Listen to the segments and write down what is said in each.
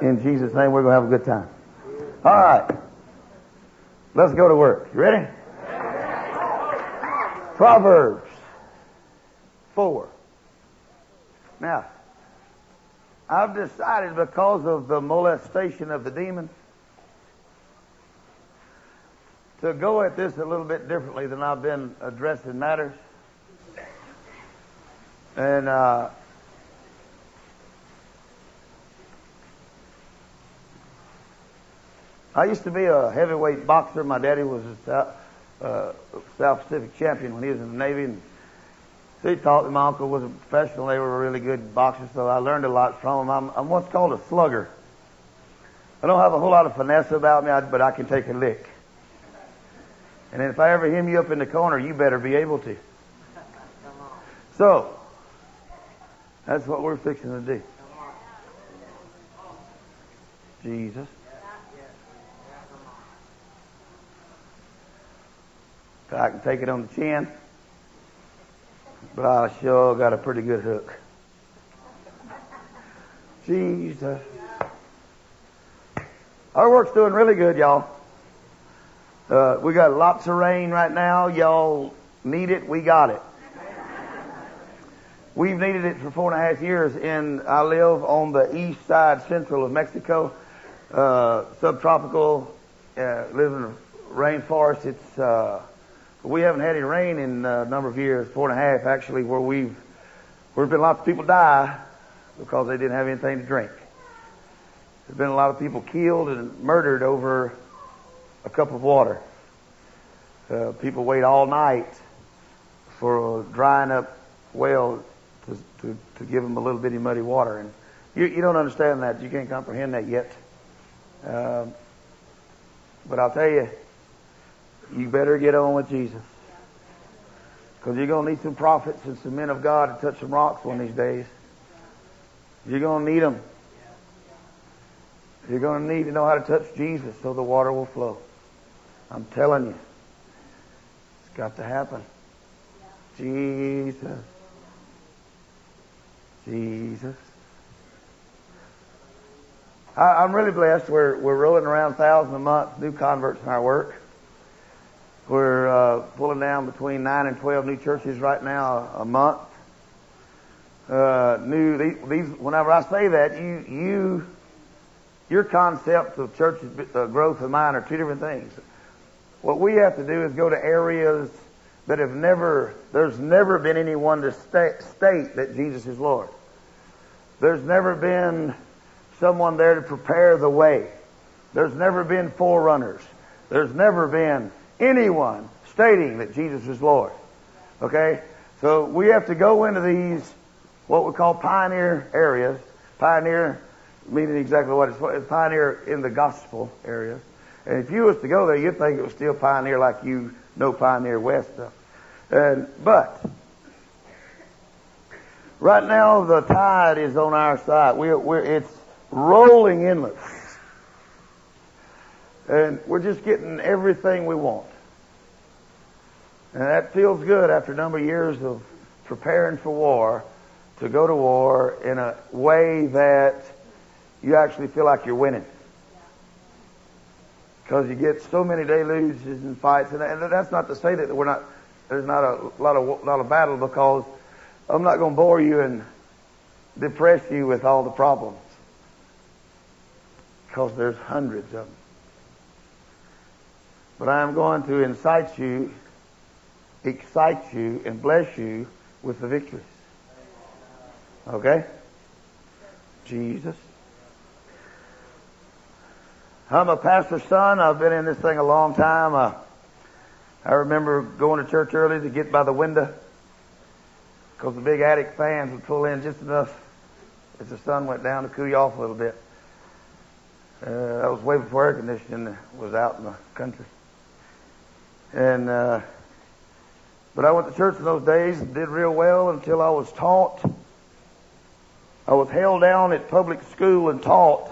In Jesus' name, we're going to have a good time. All right. Let's go to work. You ready? Proverbs 4. Now, I've decided because of the molestation of the demon to go at this a little bit differently than I've been addressing matters. And uh, I used to be a heavyweight boxer. My daddy was a South, uh, South Pacific champion when he was in the Navy. And he taught me. My uncle was a professional. They were really good boxers, so I learned a lot from them. I'm, I'm what's called a slugger. I don't have a whole lot of finesse about me, but I can take a lick. And if I ever hem you up in the corner, you better be able to. So, that's what we're fixing to do. Jesus. I can take it on the chin, but I sure got a pretty good hook. Jesus. Our work's doing really good, y'all. Uh, we got lots of rain right now. Y'all need it. We got it. We've needed it for four and a half years. And I live on the east side central of Mexico, uh, subtropical, uh, live in a rainforest. It's, uh, we haven't had any rain in a number of years, four and a half actually, where we've, where there's been lots of people die because they didn't have anything to drink. There's been a lot of people killed and murdered over a cup of water. Uh, people wait all night for a drying up well to, to, to give them a little bitty muddy water. And you, you don't understand that. You can't comprehend that yet. Um, but I'll tell you, you better get on with Jesus. Because you're going to need some prophets and some men of God to touch some rocks one of these days. You're going to need them. You're going to need to know how to touch Jesus so the water will flow. I'm telling you. It's got to happen. Jesus. Jesus. I, am really blessed. We're, we're rolling around thousand a month new converts in our work. We're uh, pulling down between nine and twelve new churches right now a, month. Uh, new these, Whenever I say that, you you your concept of church uh, growth and mine are two different things. What we have to do is go to areas that have never, there's never been anyone to state, state that Jesus is Lord. There's never been someone there to prepare the way. There's never been forerunners. There's never been anyone stating that Jesus is Lord. Okay? So we have to go into these, what we call pioneer areas. Pioneer meaning exactly what it's, pioneer in the gospel areas. And if you was to go there, you'd think it was still Pioneer like you know Pioneer West stuff. And, but, right now the tide is on our side. We're, we're, it's rolling inlet. And we're just getting everything we want. And that feels good after a number of years of preparing for war to go to war in a way that you actually feel like you're winning because you get so many deluges and fights, and, that's not to say that we're not. There's not a lot of lot of battle because I'm not going to bore you and depress you with all the problems because there's hundreds of them. But I am going to incite you, excite you, and bless you with the victories. Okay? Jesus. I'm a pastor's son. I've been in this thing a long time. Uh, I remember going to church early to get by the window because the big attic fans would pull in just enough as the sun went down to cool you off a little bit. Uh, that was way before air conditioning was out in the country. And, uh, but I went to church in those days and did real well until I was taught. I was held down at public school and taught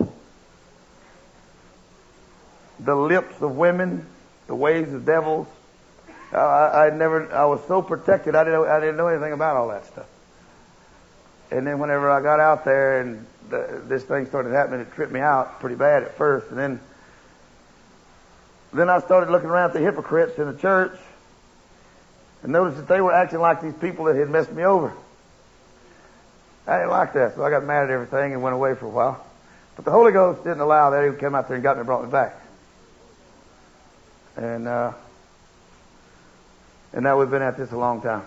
the lips of women, the ways of devils. I, I never, I was so protected. I didn't, I didn't know anything about all that stuff. And then whenever I got out there and the, this thing started happening, it tripped me out pretty bad at first. And then, then I started looking around at the hypocrites in the church and noticed that they were acting like these people that had messed me over. I didn't like that, so I got mad at everything and went away for a while. But the Holy Ghost didn't allow that. He came out there and got me and brought me back. And, uh, and now we've been at this a long time.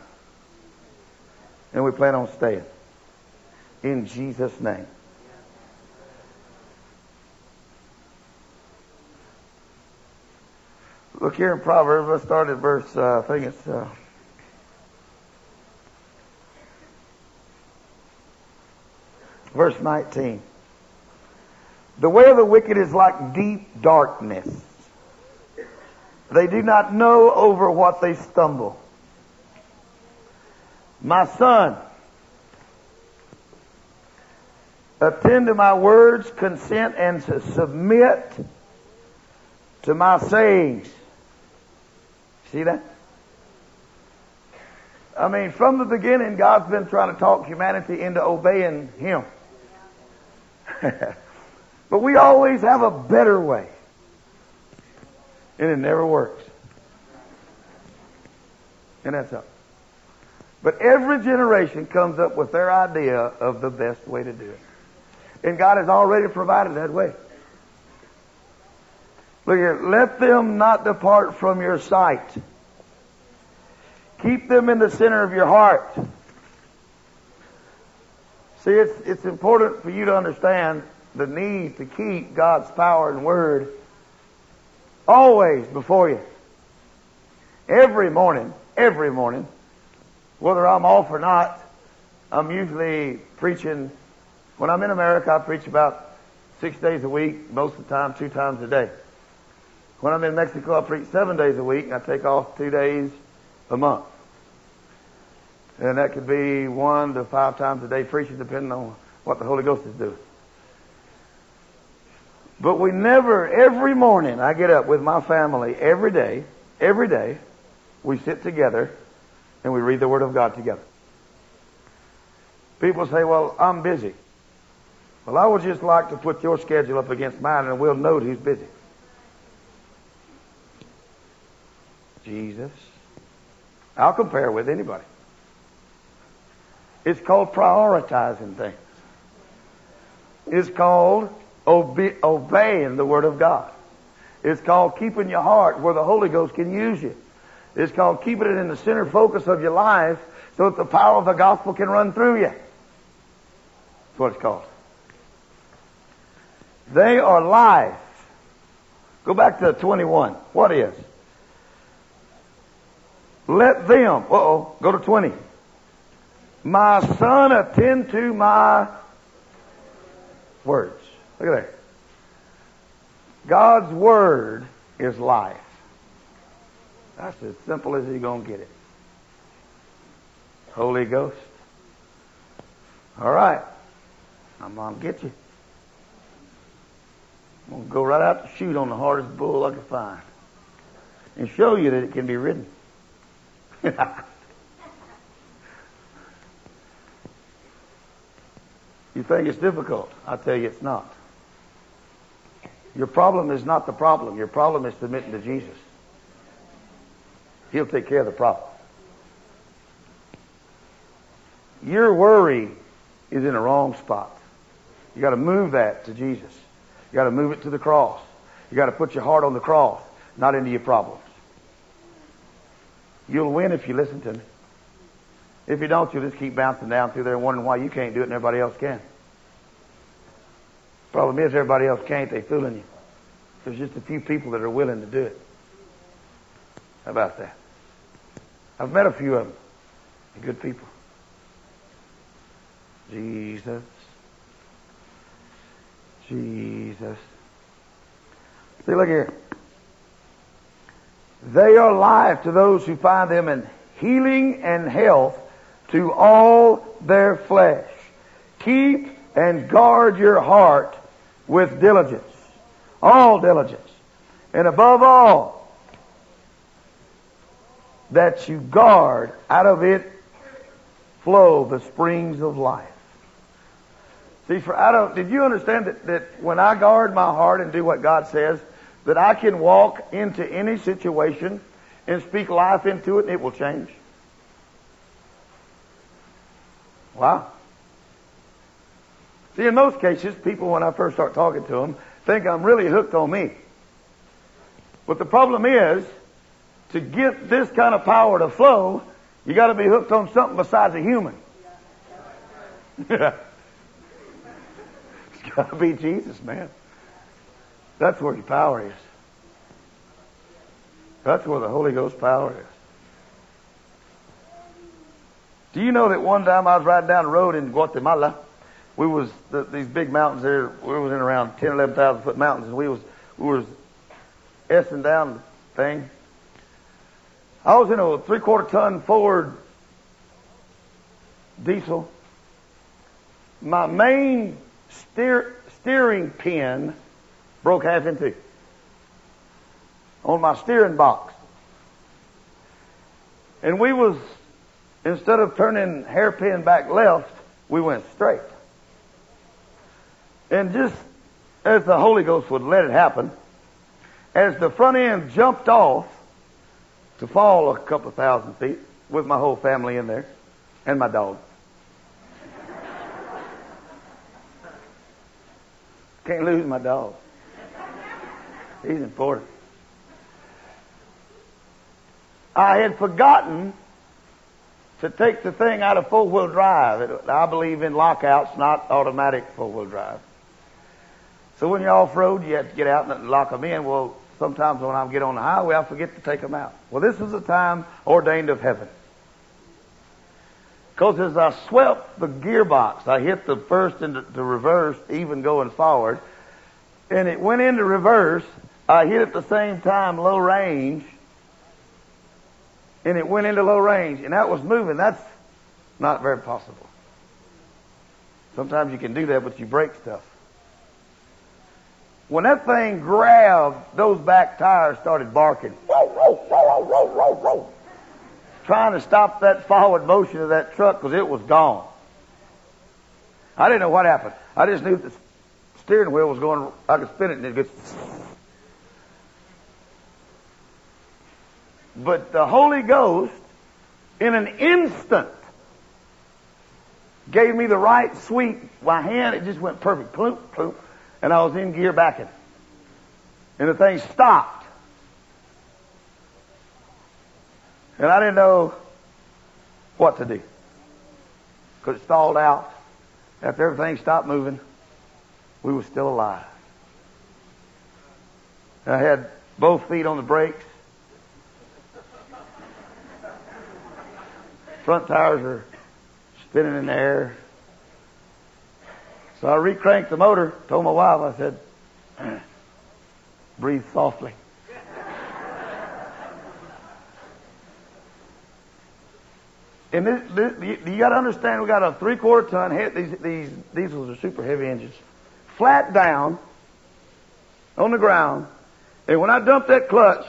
And we plan on staying. In Jesus' name. Look here in Proverbs. Let's start at verse, uh, I think it's, uh, verse 19. The way of the wicked is like deep darkness. They do not know over what they stumble. My son, attend to my words, consent and to submit to my sayings. See that? I mean, from the beginning, God's been trying to talk humanity into obeying Him. but we always have a better way. And it never works. And that's up. But every generation comes up with their idea of the best way to do it. And God has already provided that way. Look here, let them not depart from your sight. Keep them in the center of your heart. See, it's, it's important for you to understand the need to keep God's power and word always before you. Every morning, every morning, whether I'm off or not, I'm usually preaching. When I'm in America, I preach about six days a week, most of the time, two times a day. When I'm in Mexico, I preach seven days a week, and I take off two days a month. And that could be one to five times a day preaching, depending on what the Holy Ghost is doing. But we never, every morning, I get up with my family every day, every day, we sit together and we read the Word of God together. People say, well, I'm busy. Well, I would just like to put your schedule up against mine and we'll note who's busy. Jesus. I'll compare with anybody. It's called prioritizing things. It's called obe- obeying the Word of God. It's called keeping your heart where the Holy Ghost can use you. It's called keeping it in the center focus of your life so that the power of the gospel can run through you. That's what it's called. They are life. Go back to 21. What is? Let them, uh-oh, go to 20. My son, attend to my words. Look at there. God's word is life. That's as simple as you're going to get it. Holy Ghost. All right. I'm going to get you. I'm going to go right out to shoot on the hardest bull I can find and show you that it can be ridden. You think it's difficult. I tell you it's not. Your problem is not the problem. Your problem is submitting to Jesus. He'll take care of the problem. Your worry is in the wrong spot. You gotta move that to Jesus. You gotta move it to the cross. You gotta put your heart on the cross, not into your problems. You'll win if you listen to me. If you don't, you'll just keep bouncing down through there and wondering why you can't do it and everybody else can. Problem is, everybody else can't. They're fooling you. There's just a few people that are willing to do it. How about that? I've met a few of them. They're good people. Jesus. Jesus. See, look here. They are life to those who find them in healing and health to all their flesh. Keep and guard your heart with diligence. All diligence. And above all, that you guard out of it flow the springs of life. See, for I don't, did you understand that, that when I guard my heart and do what God says, that I can walk into any situation and speak life into it and it will change? Wow. See, in most cases, people, when I first start talking to them, think I'm really hooked on me. But the problem is, to get this kind of power to flow, you got to be hooked on something besides a human. it's got to be Jesus, man. That's where your power is. That's where the Holy Ghost power is. Do you know that one time I was riding down the road in Guatemala? We was the, these big mountains there. We was in around ten, eleven thousand foot mountains, and we was we was s down the thing. I was in a three quarter ton Ford diesel. My main steer, steering pin broke half in two on my steering box. And we was, instead of turning hairpin back left, we went straight. And just as the Holy Ghost would let it happen, as the front end jumped off, to fall a couple of thousand feet with my whole family in there and my dog. Can't lose my dog. He's important. I had forgotten to take the thing out of four wheel drive. I believe in lockouts, not automatic four wheel drive. So when you're off road, you have to get out and lock them in. Well, sometimes when I get on the highway, I forget to take them out. Well, this is a time ordained of heaven. Because as I swept the gearbox, I hit the first into reverse, even going forward, and it went into reverse. I hit at the same time low range, and it went into low range, and that was moving. That's not very possible. Sometimes you can do that, but you break stuff. When that thing grabbed, those back tires started barking. Trying to stop that forward motion of that truck because it was gone. I didn't know what happened. I just knew the steering wheel was going, I could spin it and it gets. But the Holy Ghost, in an instant, gave me the right sweep. My hand, it just went perfect. Ploop, ploop and I was in gear backing. And the thing stopped. And I didn't know what to do. Because it stalled out. After everything stopped moving, we were still alive. I had both feet on the brakes. Front tires are spinning in the air. So I recranked the motor, told my wife, I said, breathe softly. And this, this, you, got to understand, we got a three-quarter ton. These these diesels are super heavy engines, flat down on the ground. And when I dumped that clutch,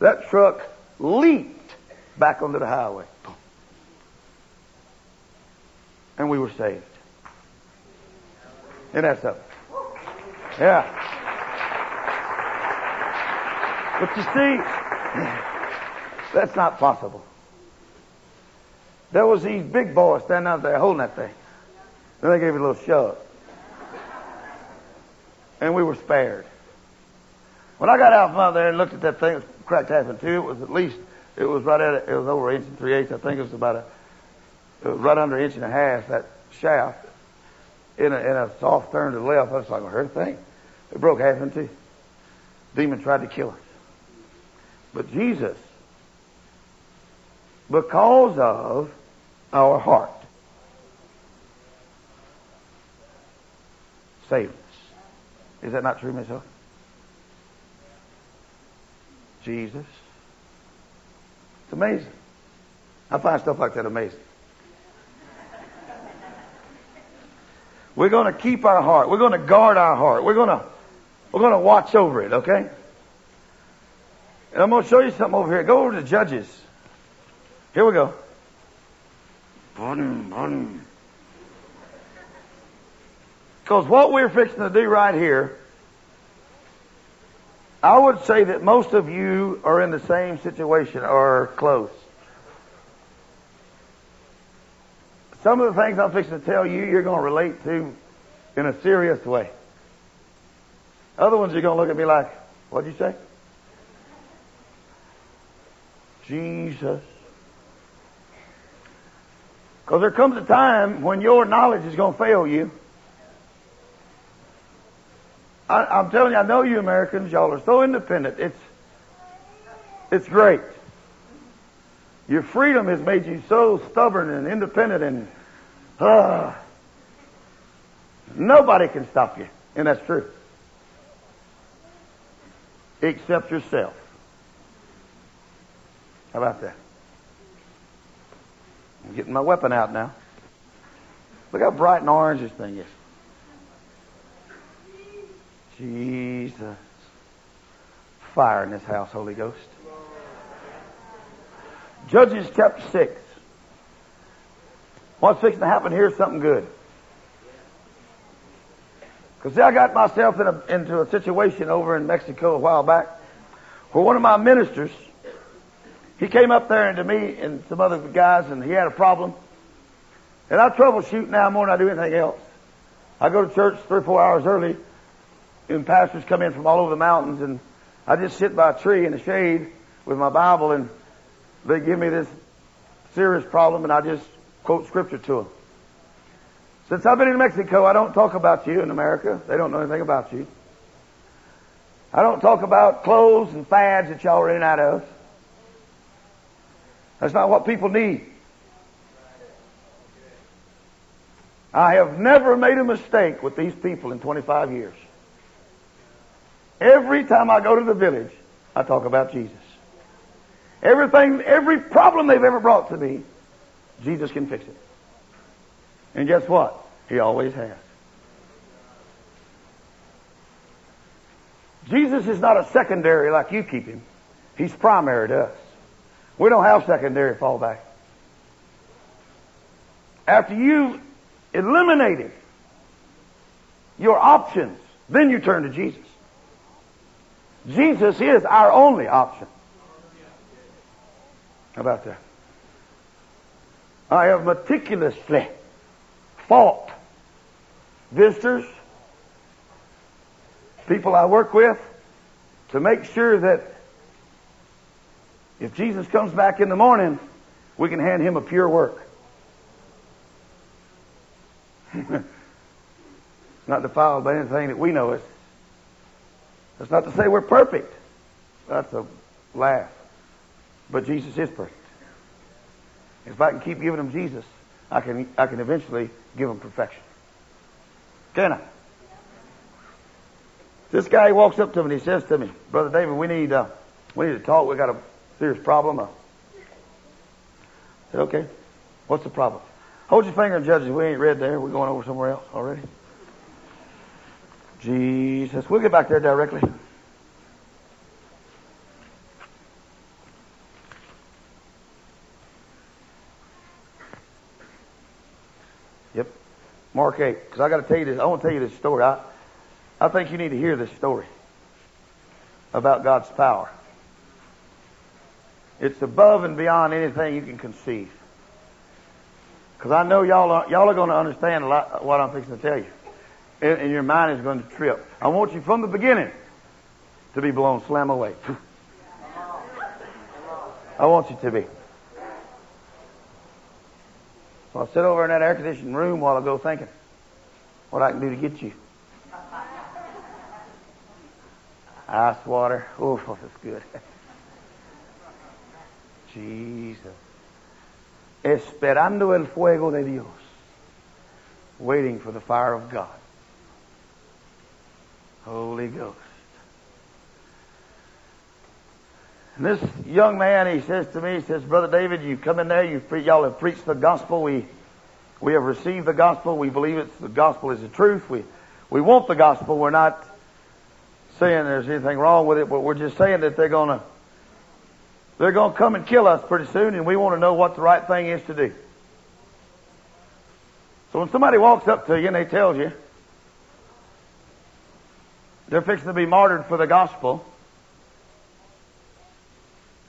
that truck leaped back onto the highway, and we were saved. Isn't that something? Yeah. But you see, that's not possible. There was these big boys standing out there holding that thing. Then they gave it a little shove. And we were spared. When I got out from there and looked at that thing, it was cracked half in two. It was at least, it was right at, it was over an inch and three eighths. I think it was about a, right under an inch and a half, that shaft in a, in a soft turn to the left. I was like, heard a thing. It broke half in two. Demon tried to kill us. But Jesus, because of our heart, saved us. Is that not true, Miss Hill? Jesus. It's amazing. I find stuff like that amazing. We're going to keep our heart. We're going to guard our heart. We're going to, we're going to watch over it, okay? And I'm going to show you something over here. Go over to Judges. Here we go. Because what we're fixing to do right here, I would say that most of you are in the same situation or close. Some of the things I'm fixing to tell you, you're going to relate to in a serious way. Other ones, you're going to look at me like, what'd you say? Jesus. Because there comes a time when your knowledge is going to fail you. I, am telling you, I know you Americans, y'all are so independent. It's, it's great. Your freedom has made you so stubborn and independent and, uh, nobody can stop you. And that's true. Except yourself. How about that? I'm getting my weapon out now. Look how bright and orange this thing is. Jesus. Fire in this house, Holy Ghost. Judges chapter 6. What's fixing to happen here is something good. Because see, I got myself in a, into a situation over in Mexico a while back where one of my ministers he came up there and to me and some other guys and he had a problem. And I troubleshoot now more than I do anything else. I go to church three or four hours early and pastors come in from all over the mountains and I just sit by a tree in the shade with my Bible and they give me this serious problem and I just quote scripture to them. Since I've been in Mexico, I don't talk about you in America. They don't know anything about you. I don't talk about clothes and fads that y'all are in out of. That's not what people need. I have never made a mistake with these people in 25 years. Every time I go to the village, I talk about Jesus. Everything, every problem they've ever brought to me, Jesus can fix it. And guess what? He always has. Jesus is not a secondary like you keep him. He's primary to us. We don't have secondary fallback. After you've eliminated your options, then you turn to Jesus. Jesus is our only option. How about that? I have meticulously fought visitors, people I work with, to make sure that if Jesus comes back in the morning, we can hand him a pure work. not defiled by anything that we know is. That's not to say we're perfect. That's a laugh. But Jesus is perfect. If I can keep giving him Jesus, I can, I can eventually give him perfection. Can I? This guy walks up to me and he says to me, Brother David, we need, uh, we need to talk. We got a serious problem. I said, okay, what's the problem? Hold your finger and judges. We ain't read there. We're going over somewhere else already. Jesus. We'll get back there directly. Yep. Mark 8. Because I got to tell you this. I want to tell you this story. I, I think you need to hear this story about God's power. It's above and beyond anything you can conceive. Because I know y'all are, y'all are going to understand a lot what I'm fixing to tell you. And, and your mind is going to trip. I want you from the beginning to be blown slam away. I want you to be. So I sit over in that air conditioned room while I go thinking what I can do to get you. Ice water. Oh, that's good. Jesus. Esperando el fuego de Dios. Waiting for the fire of God. Holy Ghost. And this young man, he says to me, he says, Brother David, you've come in there, you pre- y'all have preached the gospel. We, we have received the gospel. We believe it's the gospel is the truth. We, we want the gospel. We're not saying there's anything wrong with it, but we're just saying that they're to they're to come and kill us pretty soon, and we want to know what the right thing is to do. So when somebody walks up to you and they tells you They're fixing to be martyred for the gospel.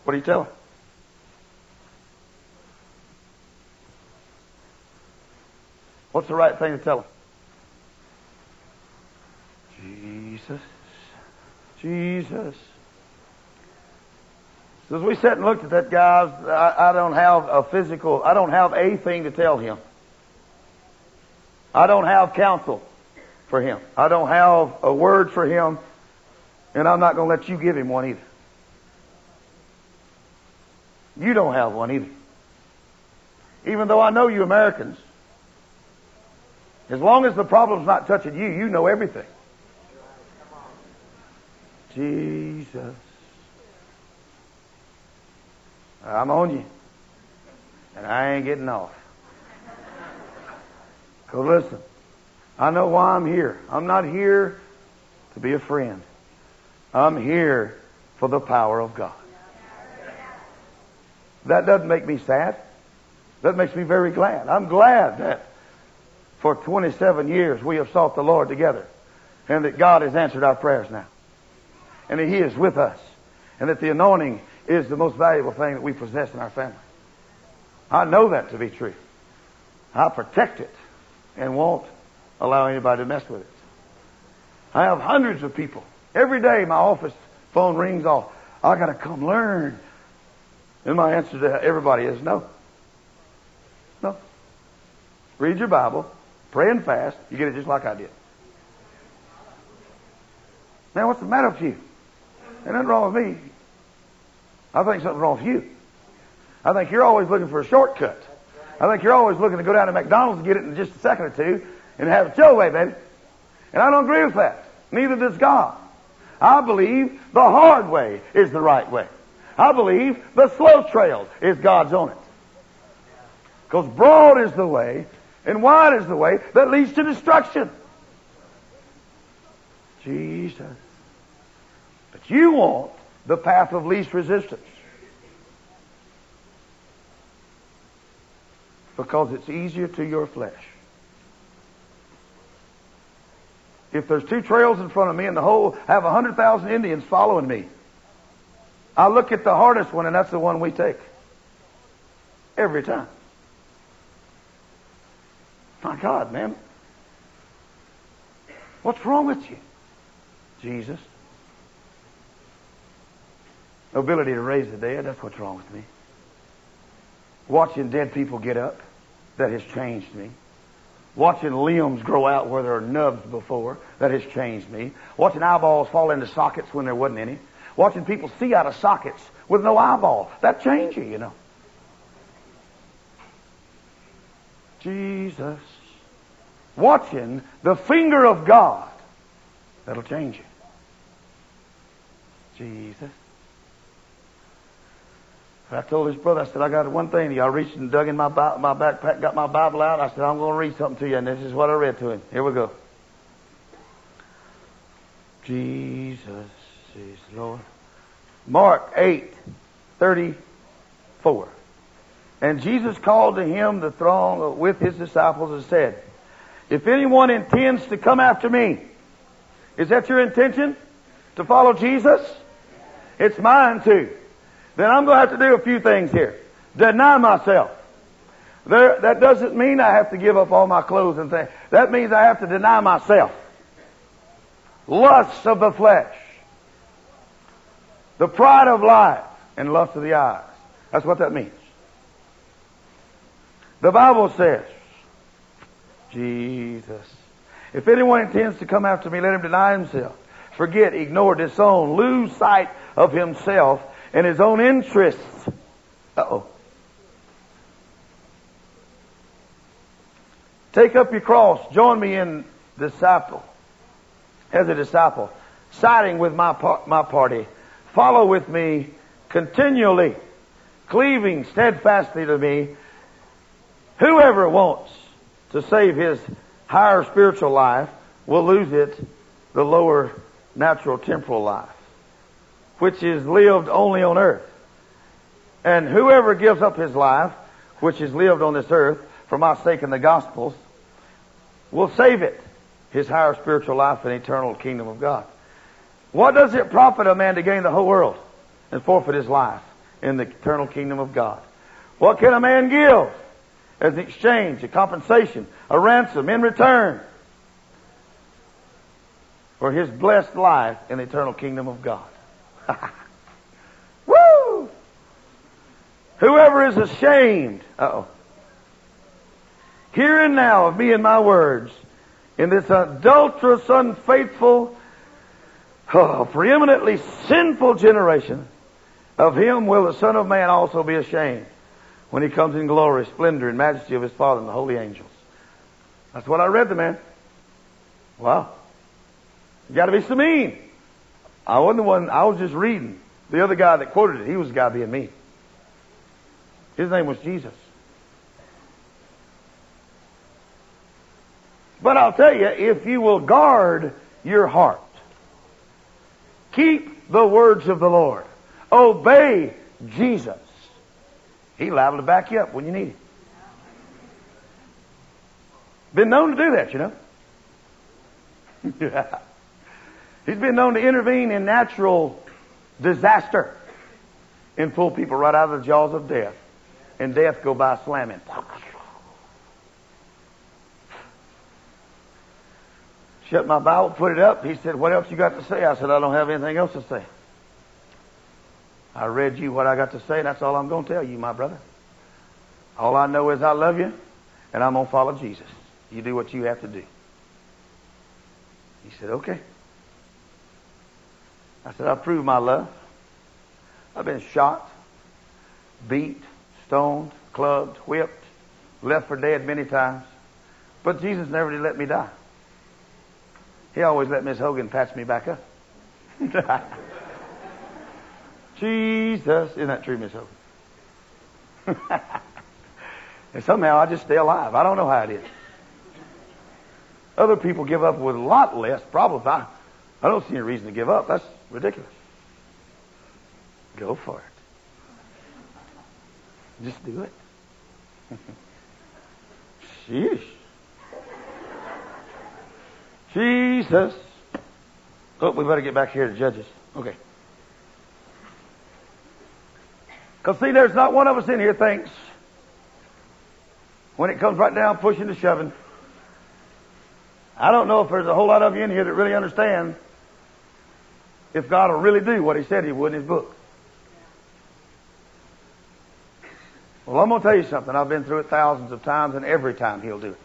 What do you tell them? What's the right thing to tell them? Jesus. Jesus. So as we sat and looked at that guy, I, I don't have a physical, I don't have a thing to tell him. I don't have counsel for him. I don't have a word for him, and I'm not going to let you give him one either. You don't have one either. Even though I know you Americans, as long as the problem's not touching you, you know everything. Jesus. I'm on you. And I ain't getting off. So listen, I know why I'm here. I'm not here to be a friend. I'm here for the power of God. That doesn't make me sad. That makes me very glad. I'm glad that for 27 years we have sought the Lord together and that God has answered our prayers now. And that He is with us and that the anointing is the most valuable thing that we possess in our family. I know that to be true. I protect it and won't allow anybody to mess with it. I have hundreds of people. Every day my office phone rings off. I gotta come learn. And my answer to everybody is no. No. Read your Bible, pray and fast, you get it just like I did. Now what's the matter with you? Ain't nothing wrong with me. I think something's wrong with you. I think you're always looking for a shortcut. I think you're always looking to go down to McDonald's and get it in just a second or two and have it your way, baby. And I don't agree with that. Neither does God. I believe the hard way is the right way. I believe the slow trail is God's on it. Because broad is the way and wide is the way that leads to destruction. Jesus. But you want the path of least resistance. Because it's easier to your flesh. If there's two trails in front of me and the whole have a hundred thousand Indians following me, I look at the hardest one and that's the one we take. Every time. My God, man. What's wrong with you? Jesus. Ability to raise the dead, that's what's wrong with me. Watching dead people get up, that has changed me. Watching limbs grow out where there are nubs before, that has changed me. Watching eyeballs fall into sockets when there wasn't any. Watching people see out of sockets with no eyeball, that changes you, you know. Jesus. Watching the finger of God, that'll change you. Jesus. I told his brother, I said, I got one thing. I reached and dug in my, my backpack, got my Bible out. I said, I'm going to read something to you, and this is what I read to him. Here we go. Jesus Lord. Mark 8, 34. And Jesus called to him the throng with his disciples and said, If anyone intends to come after me, is that your intention? To follow Jesus? It's mine too then I'm going to have to do a few things here. Deny myself. There, that doesn't mean I have to give up all my clothes and things. That means I have to deny myself. Lusts of the flesh. The pride of life and lust of the eyes. That's what that means. The Bible says, Jesus, if anyone intends to come after me, let him deny himself. Forget, ignore, disown, lose sight of himself and his own interests. Uh-oh. Take up your cross. Join me in disciple. As a disciple. Siding with my, par- my party. Follow with me continually. Cleaving steadfastly to me. Whoever wants to save his higher spiritual life will lose it, the lower natural temporal life which is lived only on earth. And whoever gives up his life, which is lived on this earth, for my sake in the Gospels, will save it, his higher spiritual life and eternal kingdom of God. What does it profit a man to gain the whole world and forfeit his life in the eternal kingdom of God? What can a man give as an exchange, a compensation, a ransom in return for his blessed life in the eternal kingdom of God? Woo! Whoever is ashamed, uh-oh, here and now of me and my words, in this adulterous, unfaithful, oh, preeminently sinful generation, of him will the Son of Man also be ashamed when he comes in glory, splendor, and majesty of his Father and the holy angels. That's what I read the man. Wow. You gotta be so mean. I wasn't the one, I was just reading. The other guy that quoted it, he was the guy being mean. His name was Jesus. But I'll tell you, if you will guard your heart, keep the words of the Lord, obey Jesus, He's liable to back you up when you need it. Been known to do that, you know. yeah. He's been known to intervene in natural disaster and pull people right out of the jaws of death. And death go by slamming. Shut my Bible, put it up. He said, what else you got to say? I said, I don't have anything else to say. I read you what I got to say, and that's all I'm going to tell you, my brother. All I know is I love you, and I'm going to follow Jesus. You do what you have to do. He said, okay. I said, I've proved my love. I've been shot, beat, stoned, clubbed, whipped, left for dead many times. But Jesus never did let me die. He always let Miss Hogan patch me back up. Jesus. Isn't that true, Miss Hogan? and somehow I just stay alive. I don't know how it is. Other people give up with a lot less problems. I, I don't see any reason to give up. That's ridiculous. Go for it. Just do it. Sheesh. Jesus. Oh, we better get back here to Judges. Okay. Because see, there's not one of us in here thinks, when it comes right down pushing and shoving, I don't know if there's a whole lot of you in here that really understand if God will really do what He said He would in His book. Well, I'm going to tell you something. I've been through it thousands of times, and every time He'll do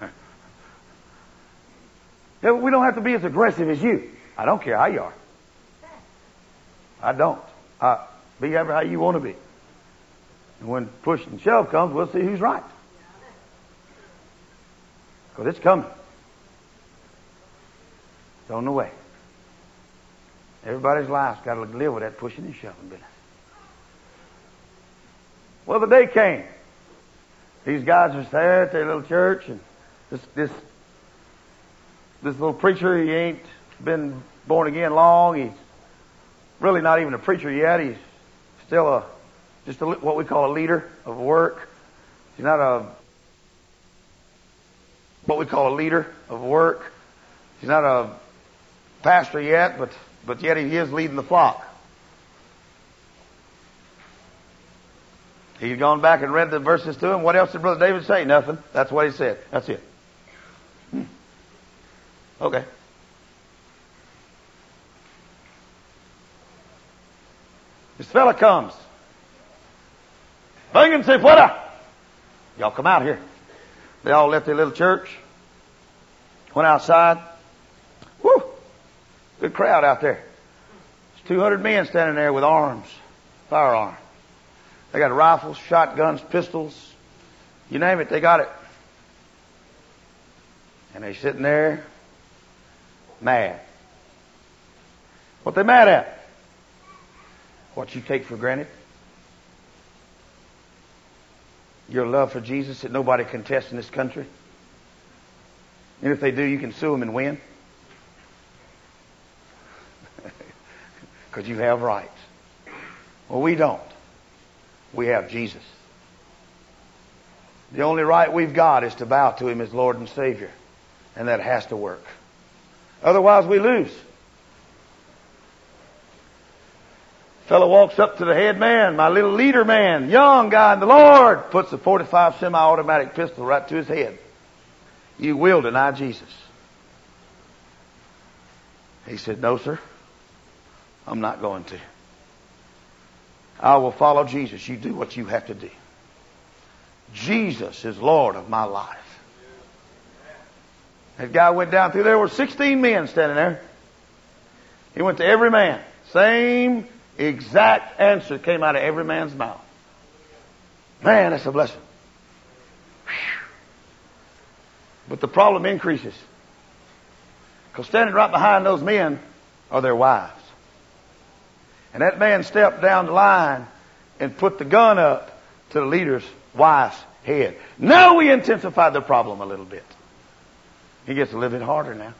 it. We don't have to be as aggressive as you. I don't care how you are. I don't. I, be ever how you want to be. And when push and shove comes, we'll see who's right. Because it's coming. It's on the way. Everybody's life's got to live with that pushing and shoving business. Well, the day came. These guys are there at their little church, and this, this this little preacher, he ain't been born again long. He's really not even a preacher yet. He's still a, just a, what we call a leader of work. He's not a, what we call a leader of work. He's not a pastor yet, but, but yet he is leading the flock. He'd gone back and read the verses to him. What else did Brother David say? Nothing. That's what he said. That's it. Okay. This fella comes. Vengan se fuera. Y'all come out here. They all left their little church. Went outside. Whoo! Good crowd out there. There's 200 men standing there with arms, firearms. They got rifles, shotguns, pistols. You name it, they got it. And they're sitting there mad. What they mad at? What you take for granted? Your love for Jesus that nobody contests in this country? And if they do, you can sue them and win? Because you have rights. Well, we don't. We have Jesus. The only right we've got is to bow to Him as Lord and Savior. And that has to work. Otherwise we lose. Fellow walks up to the head man, my little leader man, young guy in the Lord, puts a 45 semi-automatic pistol right to his head. You will deny Jesus. He said, no sir, I'm not going to. I will follow Jesus. You do what you have to do. Jesus is Lord of my life. That guy went down through there. were 16 men standing there. He went to every man. Same exact answer came out of every man's mouth. Man, that's a blessing. But the problem increases. Because standing right behind those men are their wives. And that man stepped down the line and put the gun up to the leader's wife's head. Now we intensify the problem a little bit. He gets a little bit harder now.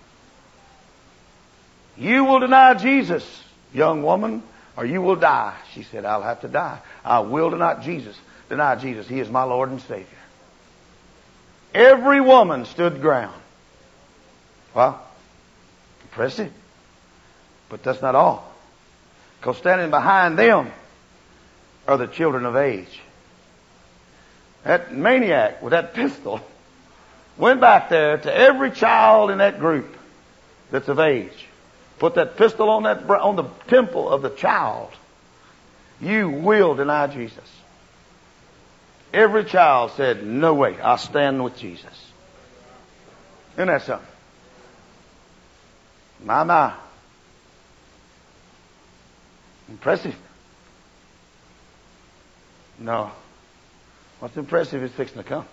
You will deny Jesus, young woman, or you will die. She said, I'll have to die. I will deny Jesus. Deny Jesus. He is my Lord and Savior. Every woman stood ground. Well, impressive. But that's not all. Because standing behind them are the children of age. That maniac with that pistol went back there to every child in that group that's of age. Put that pistol on that on the temple of the child. You will deny Jesus. Every child said, "No way! I'll stand with Jesus." Isn't that something? My my. Impressive. No. What's impressive is fixing to come.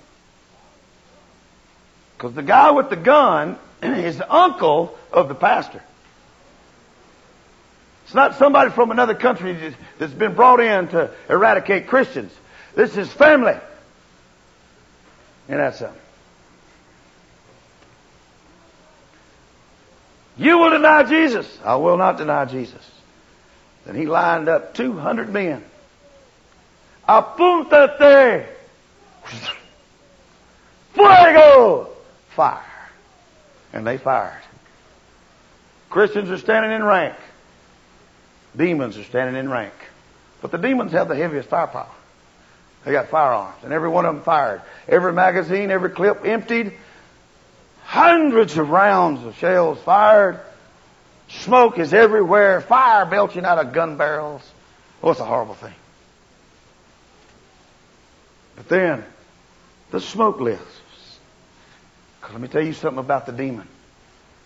Because the guy with the gun is the uncle of the pastor. It's not somebody from another country that's been brought in to eradicate Christians. This is family. And that's something. You will deny Jesus. I will not deny Jesus. Then he lined up 200 men. Apúntate! Fuego! Fire. And they fired. Christians are standing in rank. Demons are standing in rank. But the demons have the heaviest firepower. They got firearms, and every one of them fired. Every magazine, every clip emptied. Hundreds of rounds of shells fired. Smoke is everywhere. Fire belching out of gun barrels. Oh, it's a horrible thing. But then, the smoke lifts. Because let me tell you something about the demon.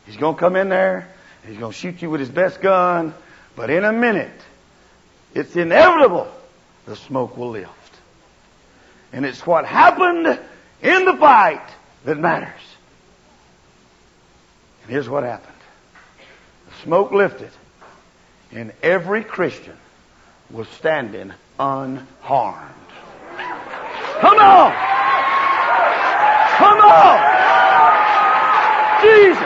He's going to come in there, he's going to shoot you with his best gun, but in a minute, it's inevitable the smoke will lift. And it's what happened in the fight that matters. And here's what happened. The smoke lifted, and every Christian was standing unharmed. Come on! Come on! Jesus!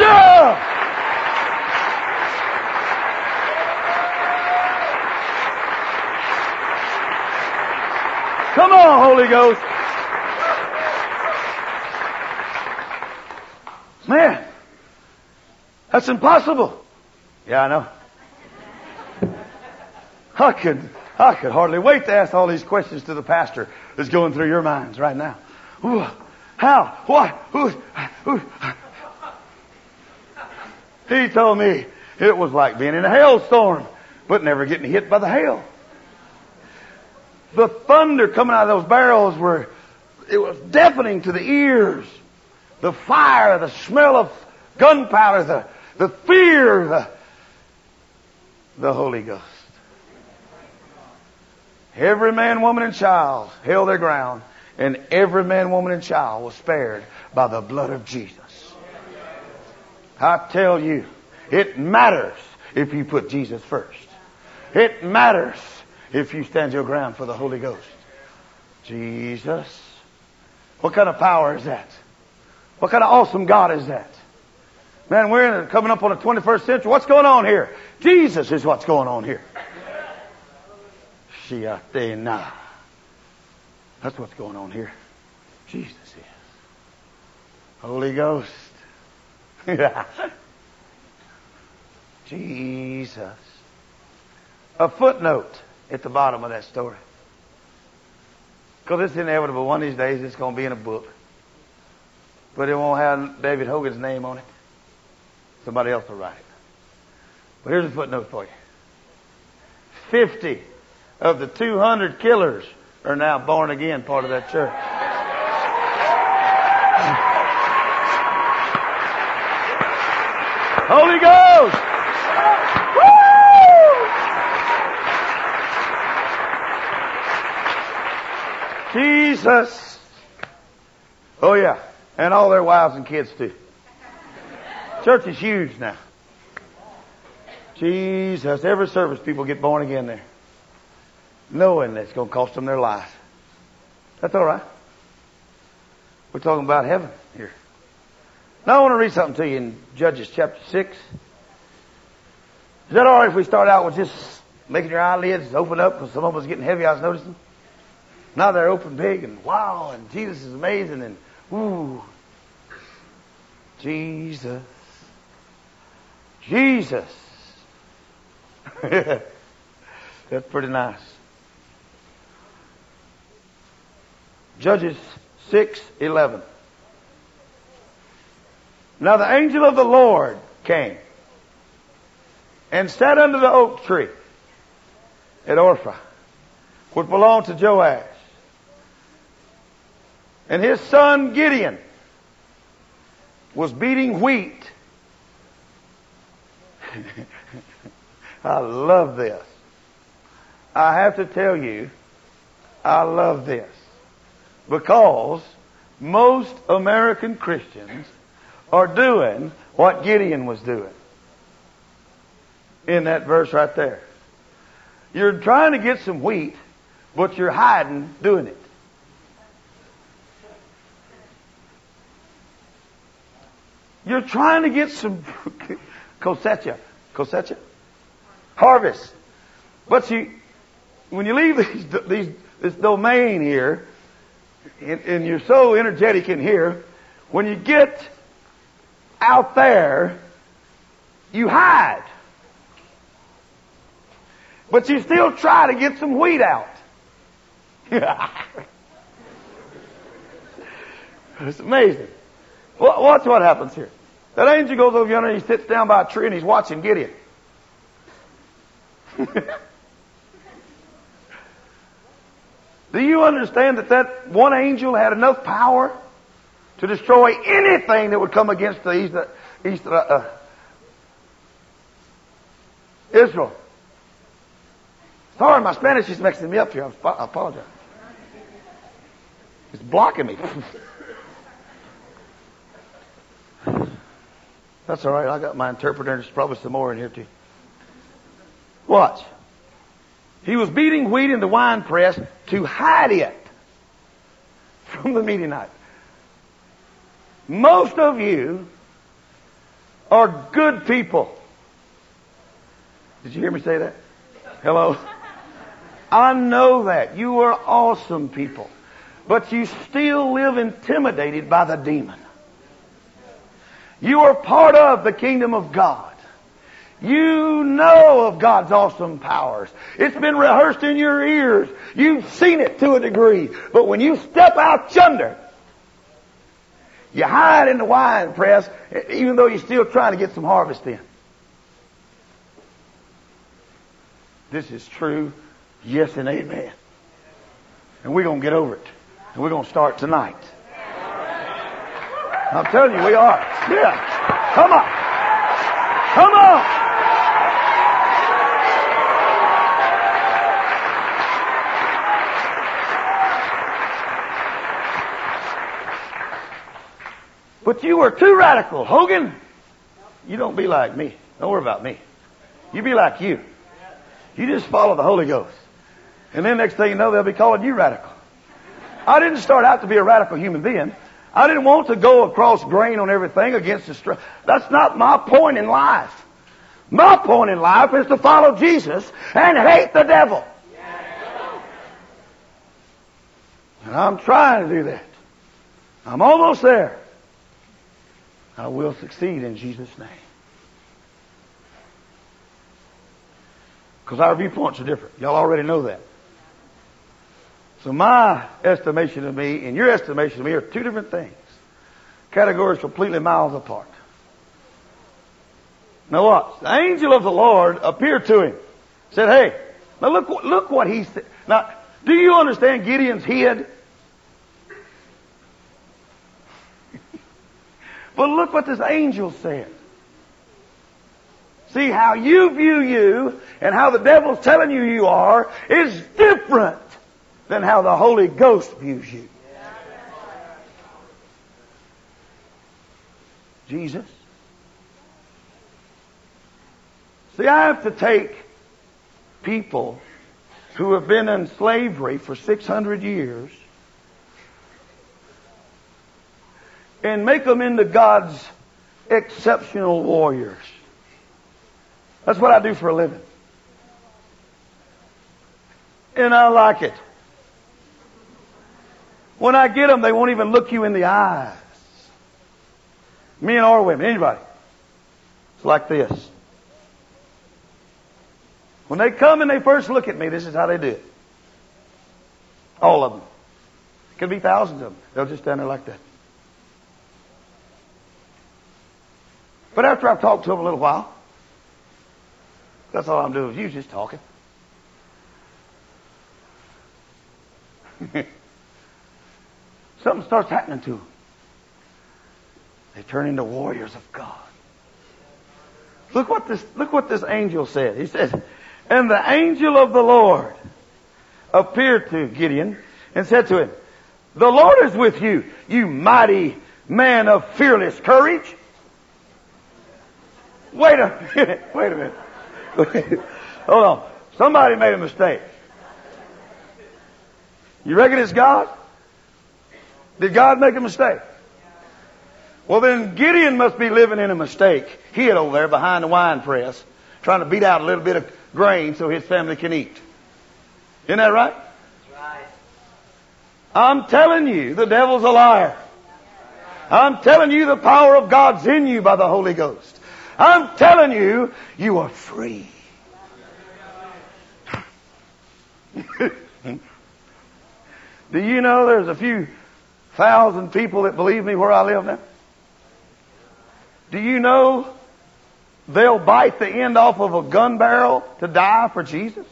Yeah! Come on, Holy Ghost. Man, that's impossible. Yeah, I know. I could, I could hardly wait to ask all these questions to the pastor that's going through your minds right now. How? What? Who? He told me it was like being in a hailstorm, but never getting hit by the hail. The thunder coming out of those barrels were, it was deafening to the ears. The fire, the smell of gunpowder, the, the fear, the, the Holy Ghost. Every man, woman, and child held their ground, and every man, woman, and child was spared by the blood of Jesus. I tell you, it matters if you put Jesus first. It matters if you stand your ground for the Holy Ghost. Jesus. What kind of power is that? What kind of awesome God is that? Man, we're in, coming up on the 21st century. What's going on here? Jesus is what's going on here. Shiatena. That's what's going on here. Jesus is. Holy Ghost. Jesus. A footnote at the bottom of that story. Because it's inevitable. One of these days it's going to be in a book. But it won't have David Hogan's name on it. Somebody else will write it. But here's a footnote for you. 50 of the 200 killers are now born again part of that church. Holy Ghost! Jesus! Oh yeah. And all their wives and kids too. Church is huge now. Jesus, every service people get born again there. Knowing it's going to cost them their life. That's alright. We're talking about heaven here. Now I want to read something to you in Judges chapter 6. Is that alright if we start out with just making your eyelids open up because some of us getting heavy I was noticing? Now they're open big and wow and Jesus is amazing and ooh. Jesus. Jesus. That's pretty nice. Judges 6, 11. Now the angel of the Lord came and sat under the oak tree at Ophrah, which belonged to Joash. And his son Gideon was beating wheat. I love this. I have to tell you, I love this. Because most American Christians are doing what Gideon was doing. In that verse right there. You're trying to get some wheat, but you're hiding doing it. You're trying to get some cosecha, cosecha, harvest. But you, when you leave these, these, this domain here, and, and you're so energetic in here, when you get out there, you hide. But you still try to get some wheat out. it's amazing. Watch what happens here. That angel goes over yonder and he sits down by a tree and he's watching Gideon. Do you understand that that one angel had enough power to destroy anything that would come against the east, east uh, uh, Israel? Sorry, my Spanish is mixing me up here. I apologize. It's blocking me. That's all right. I got my interpreter. There's probably some more in here too. Watch. He was beating wheat in the wine press to hide it from the Midianites. Most of you are good people. Did you hear me say that? Hello? I know that. You are awesome people. But you still live intimidated by the demon. You are part of the kingdom of God. You know of God's awesome powers. It's been rehearsed in your ears. You've seen it to a degree. But when you step out yonder, you hide in the wine press, even though you're still trying to get some harvest in. This is true. Yes and amen. And we're going to get over it. And we're going to start tonight. I'm telling you, we are. Yeah. Come on. Come on. But you were too radical. Hogan, you don't be like me. Don't worry about me. You be like you. You just follow the Holy Ghost. And then next thing you know, they'll be calling you radical. I didn't start out to be a radical human being. I didn't want to go across grain on everything against the strength. That's not my point in life. My point in life is to follow Jesus and hate the devil. And I'm trying to do that. I'm almost there. I will succeed in Jesus' name. Because our viewpoints are different. Y'all already know that. So my estimation of me and your estimation of me are two different things. Categories completely miles apart. Now what? The angel of the Lord appeared to him. Said, hey, now look, look what he said. Now, do you understand Gideon's head? But look what this angel said. See how you view you and how the devil's telling you you are is different than how the Holy Ghost views you. Jesus. See, I have to take people who have been in slavery for 600 years and make them into God's exceptional warriors. That's what I do for a living. And I like it. When I get them, they won't even look you in the eyes. Men or women, anybody. It's like this. When they come and they first look at me, this is how they do it. All of them. It could be thousands of them. They'll just stand there like that. But after I've talked to them a little while, that's all I'm doing. You just talking. Something starts happening to them. They turn into warriors of God. Look what this, look what this angel said. He says, and the angel of the Lord appeared to Gideon and said to him, the Lord is with you, you mighty man of fearless courage. Wait a minute, wait a minute. Hold on. Somebody made a mistake. You reckon it's God? Did God make a mistake? Well then Gideon must be living in a mistake. He hid over there behind the wine press, trying to beat out a little bit of grain so his family can eat. Isn't that right? Right. I'm telling you, the devil's a liar. I'm telling you the power of God's in you by the Holy Ghost. I'm telling you, you are free. Do you know there's a few thousand people that believe me where I live now? Do you know they'll bite the end off of a gun barrel to die for Jesus?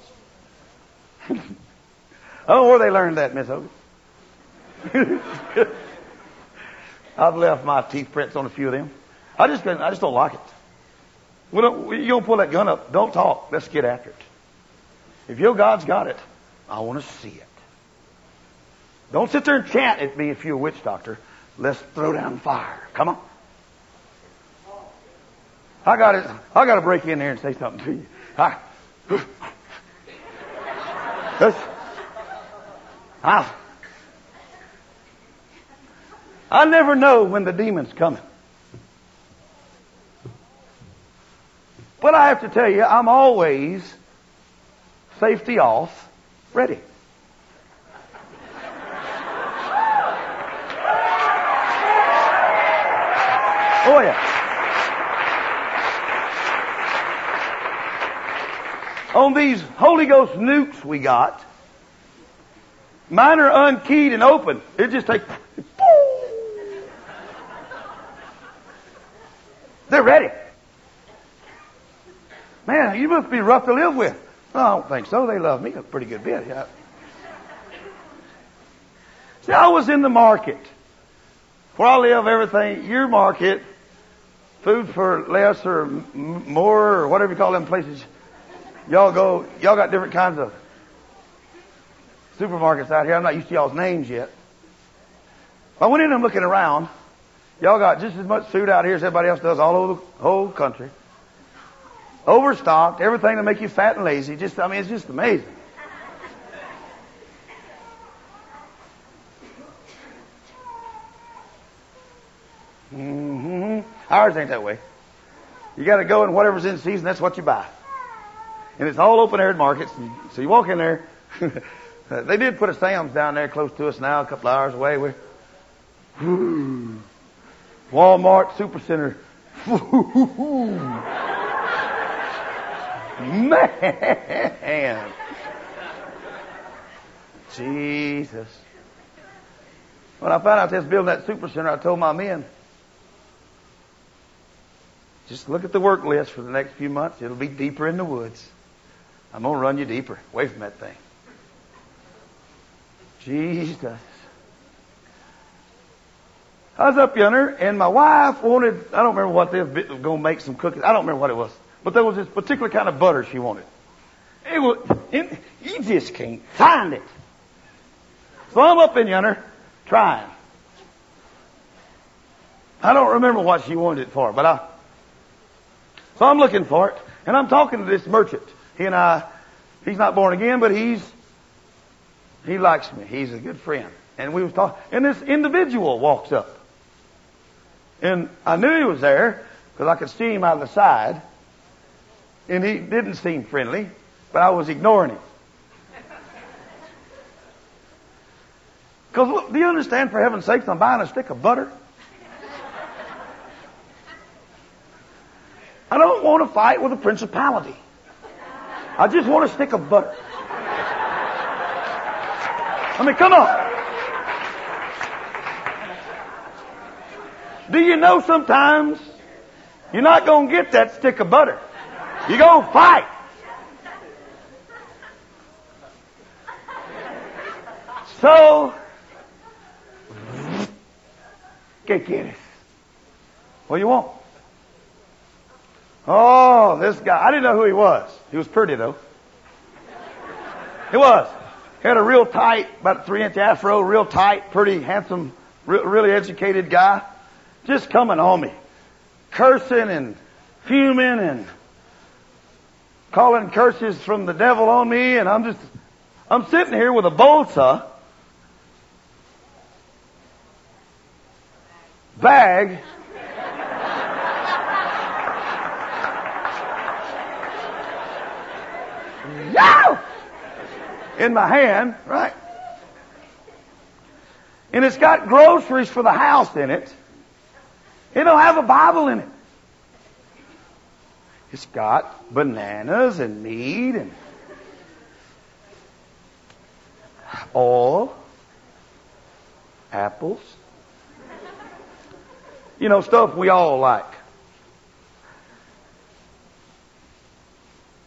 I don't know where they learned that, Miss Hogan. I've left my teeth prints on a few of them. I just, I just don't like it. We don't, you don't pull that gun up. Don't talk. Let's get after it. If your God's got it, I want to see it. Don't sit there and chant at me if you're a witch doctor. Let's throw down fire. Come on. I got it. I got to break in there and say something to you. I, I, I never know when the demon's coming. But I have to tell you, I'm always safety off, ready. Oh yeah. On these Holy Ghost nukes we got, mine are unkeyed and open. It just takes. They're ready. You must be rough to live with. I don't think so. They love me a pretty good bit. Yeah. See, I was in the market. Where I live, everything, your market, food for less or more or whatever you call them places. Y'all go, y'all got different kinds of supermarkets out here. I'm not used to y'all's names yet. I went in and looking around. Y'all got just as much food out here as everybody else does all over the whole country overstocked, everything to make you fat and lazy. Just, I mean, it's just amazing. Mm-hmm. Ours ain't that way. You got to go and whatever's in season, that's what you buy. And it's all open air markets. So you walk in there. they did put a Sam's down there close to us now, a couple of hours away. We're, Walmart Supercenter. Man. Jesus. When I found out they was building that supercenter, I told my men, just look at the work list for the next few months. It'll be deeper in the woods. I'm going to run you deeper away from that thing. Jesus. I was up yonder, and my wife wanted, I don't remember what they was going to make some cookies. I don't remember what it was. But there was this particular kind of butter she wanted. It was, it, you just can't find it. So I'm up in yonder trying. I don't remember what she wanted it for, but I, so I'm looking for it, and I'm talking to this merchant. He and I, he's not born again, but he's, he likes me. He's a good friend. And we was talking, and this individual walks up. And I knew he was there, because I could see him out of the side. And he didn't seem friendly, but I was ignoring him. Because do you understand, for heaven's sakes, I'm buying a stick of butter? I don't want to fight with a principality. I just want a stick of butter. I mean, come on. Do you know sometimes you're not going to get that stick of butter? Going to fight. So, ¿qué quieres? What do you want? Oh, this guy. I didn't know who he was. He was pretty though. He was. He had a real tight, about three inch afro, real tight, pretty handsome, re- really educated guy. Just coming on me. Cursing and fuming and calling curses from the devil on me and I'm just, I'm sitting here with a bolsa bag in my hand, right? And it's got groceries for the house in it. It don't have a Bible in it. It's got bananas and meat and oil, apples. You know, stuff we all like.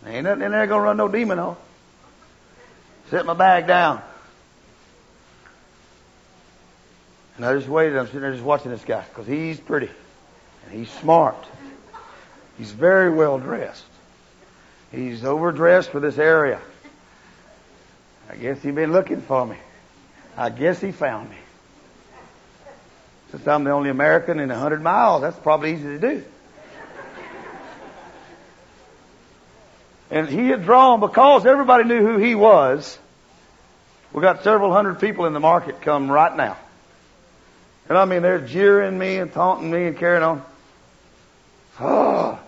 Ain't nothing in there gonna run no demon off. Set my bag down. And I just waited. I'm sitting there just watching this guy because he's pretty and he's smart. He's very well dressed. He's overdressed for this area. I guess he's been looking for me. I guess he found me. Since I'm the only American in a hundred miles, that's probably easy to do. And he had drawn, because everybody knew who he was, we got several hundred people in the market come right now. And I mean, they're jeering me and taunting me and carrying on. Oh,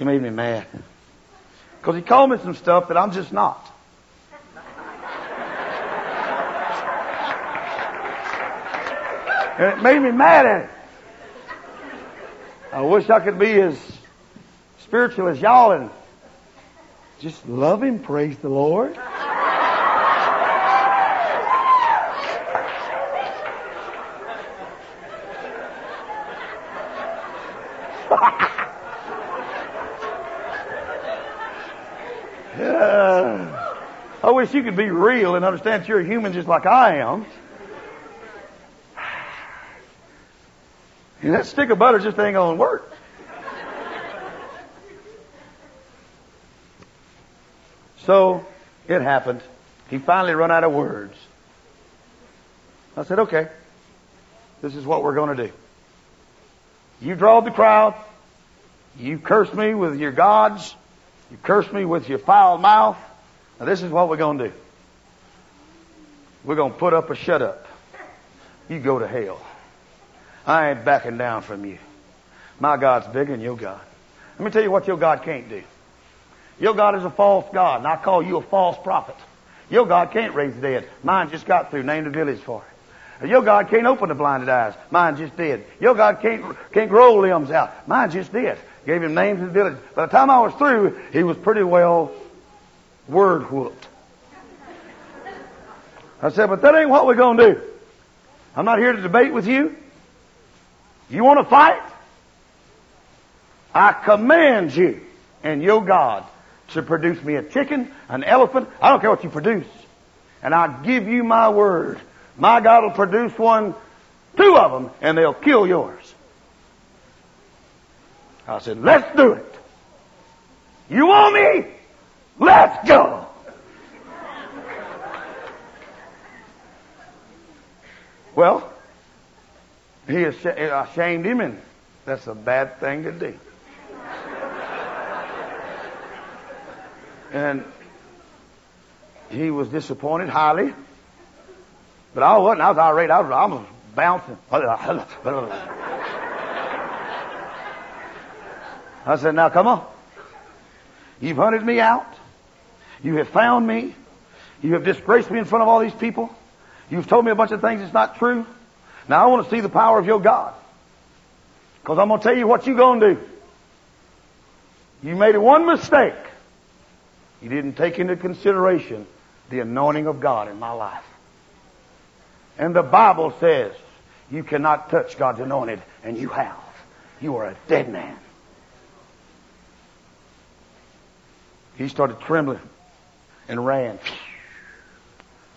he made me mad. Because he called me some stuff that I'm just not. And it made me mad at him. I wish I could be as spiritual as y'all and just love him, praise the Lord. Wish you could be real and understand you're a human just like I am. And that stick of butter just ain't gonna work. So it happened. He finally run out of words. I said, okay, this is what we're going to do. You draw the crowd. You curse me with your gods. You curse me with your foul mouth. Now this is what we're going to do. We're going to put up a shut up. You go to hell. I ain't backing down from you. My God's bigger than your God. Let me tell you what your God can't do. Your God is a false God, and I call you a false prophet. Your God can't raise the dead. Mine just got through, named a village for it. Your God can't open the blinded eyes. Mine just did. Your God can't, can't grow limbs out. Mine just did. Gave him names in the village. By the time I was through, he was pretty well word whooped. I said, but that ain't what we're going to do. I'm not here to debate with you. You want to fight? I command you and your God to produce me a chicken, an elephant. I don't care what you produce. And I give you my word. My God will produce one, two of them, and they'll kill yours. I said, let's do it. You want me? Let's go. Well, he eh, ashamed him, and that's a bad thing to do. and he was disappointed highly. But I wasn't. I was irate. I was, I was bouncing. I said, now come on. You've hunted me out. You have found me. You have disgraced me in front of all these people. You've told me a bunch of things that's not true. Now I want to see the power of your God. Because I'm going to tell you what you're going to do. You made one mistake. You didn't take into consideration the anointing of God in my life. And the Bible says you cannot touch God's anointed, and you have. You are a dead man. He started trembling and ran.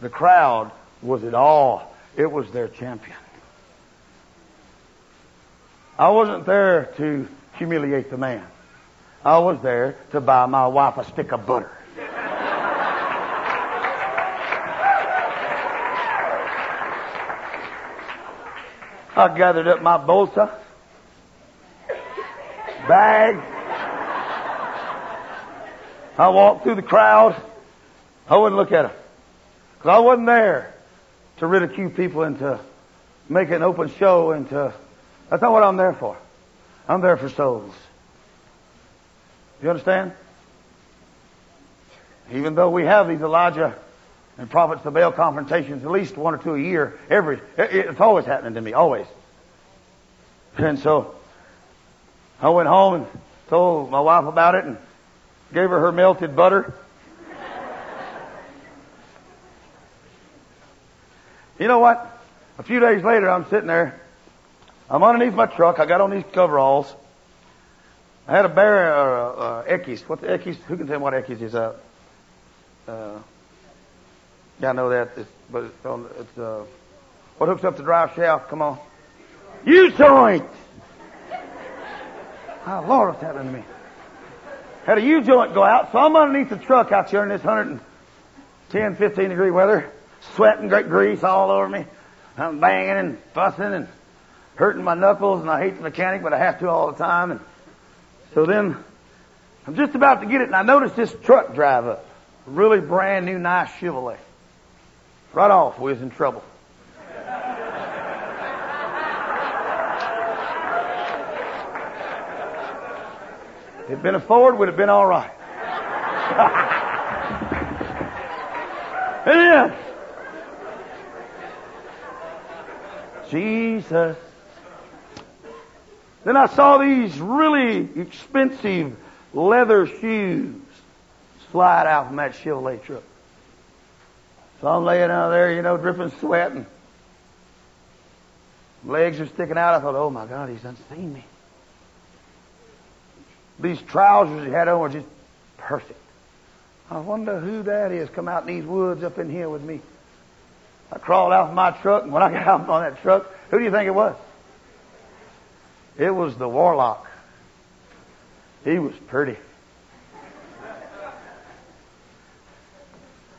The crowd was at awe. It was their champion. I wasn't there to humiliate the man. I was there to buy my wife a stick of butter. I gathered up my bolsa, bag. I walked through the crowd. I wouldn't look at them. Because I wasn't there to ridicule people and to make an open show and to, that's not what I'm there for. I'm there for souls. You understand? Even though we have these Elijah and prophets of Baal confrontations, at least one or two a year, every, it's always happening to me, always. And so, I went home and told my wife about it and gave her her melted butter. You know what? A few days later, I'm sitting there. I'm underneath my truck. I got on these coveralls. I had a bear, uh, uh, Equis. What the Equis? Who can tell me what Equis is? Uh, uh, yeah, I know that. It's, but it's, on, it's uh, what hooks up the drive shaft? Come on. U-joint! Oh, Lord, what's happening to me? Had a U-joint go out, so I'm underneath the truck out here in this 110, 15 degree weather, sweating great grease all over me. I'm banging and fussing and hurting my knuckles, and I hate the mechanic, but I have to all the time. And so then, I'm just about to get it, and I notice this truck drive up. Really brand new, nice Chevrolet. Right off, we was in trouble. If it had been a Ford, would have been all right. Amen. Jesus. Then I saw these really expensive leather shoes slide out from that Chevrolet truck. So I'm laying out there, you know, dripping sweat and legs are sticking out. I thought, oh my God, he's done seen me. These trousers he had on were just perfect. I wonder who that is come out in these woods up in here with me. I crawled out of my truck, and when I got out on that truck, who do you think it was? It was the warlock. He was pretty. I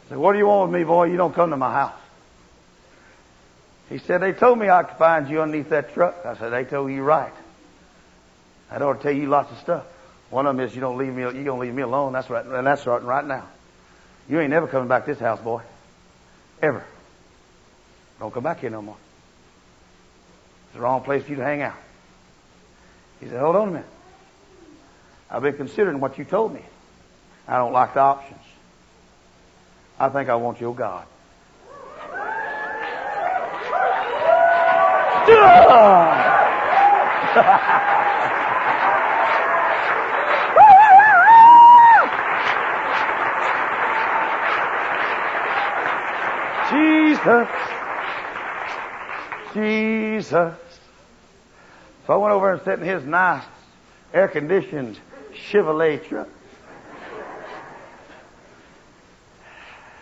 said, what do you want with me, boy? You don't come to my house. He said, they told me I could find you underneath that truck. I said, they told you right. I to tell you lots of stuff. One of them is you don't leave me, you don't leave me alone. That's right, and that's starting right now. You ain't never coming back to this house, boy. Ever. Don't come back here no more. It's the wrong place for you to hang out. He said, hold on a minute. I've been considering what you told me. I don't like the options. I think I want your God. Jesus. Jesus. So I went over and sat in his nice air conditioned Chevrolet truck.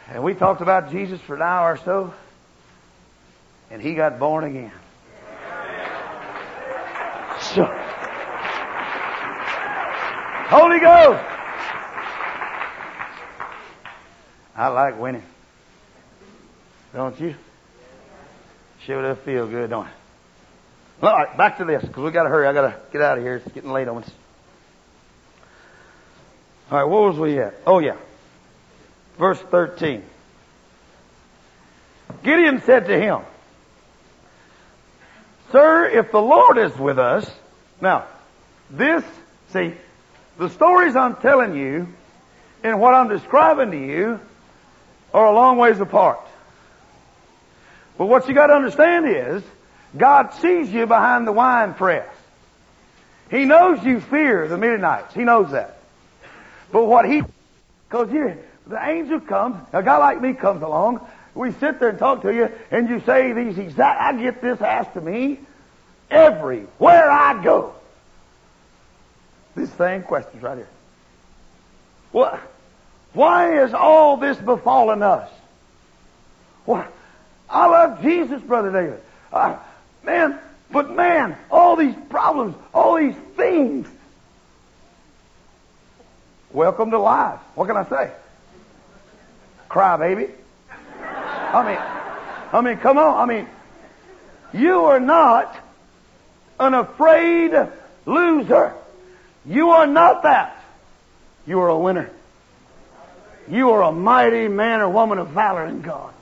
And we talked about Jesus for an hour or so, and he got born again. So, Holy Ghost! I like winning. Don't you? Sure does feel good, don't it? All right, back to this, because we got to hurry. I got to get out of here. It's getting late on us. All right, what was we at? Oh, yeah. Verse 13. Gideon said to him, Sir, if the Lord is with us, now, this, see, the stories I'm telling you and what I'm describing to you are a long ways apart. But what you got to understand is, God sees you behind the wine press. He knows you fear the Midianites. He knows that. But what he, because you, the angel comes, a guy like me comes along, we sit there and talk to you, and you say these exact, I get this asked to me everywhere I go. This same questions right here. What? Why is all this befallen us? What? I love Jesus, Brother David. Uh, man, but man, all these problems, all these things. Welcome to life. What can I say? Cry, baby. I mean, I mean, come on. I mean, you are not an afraid loser. You are not that. You are a winner. You are a mighty man or woman of valor in God.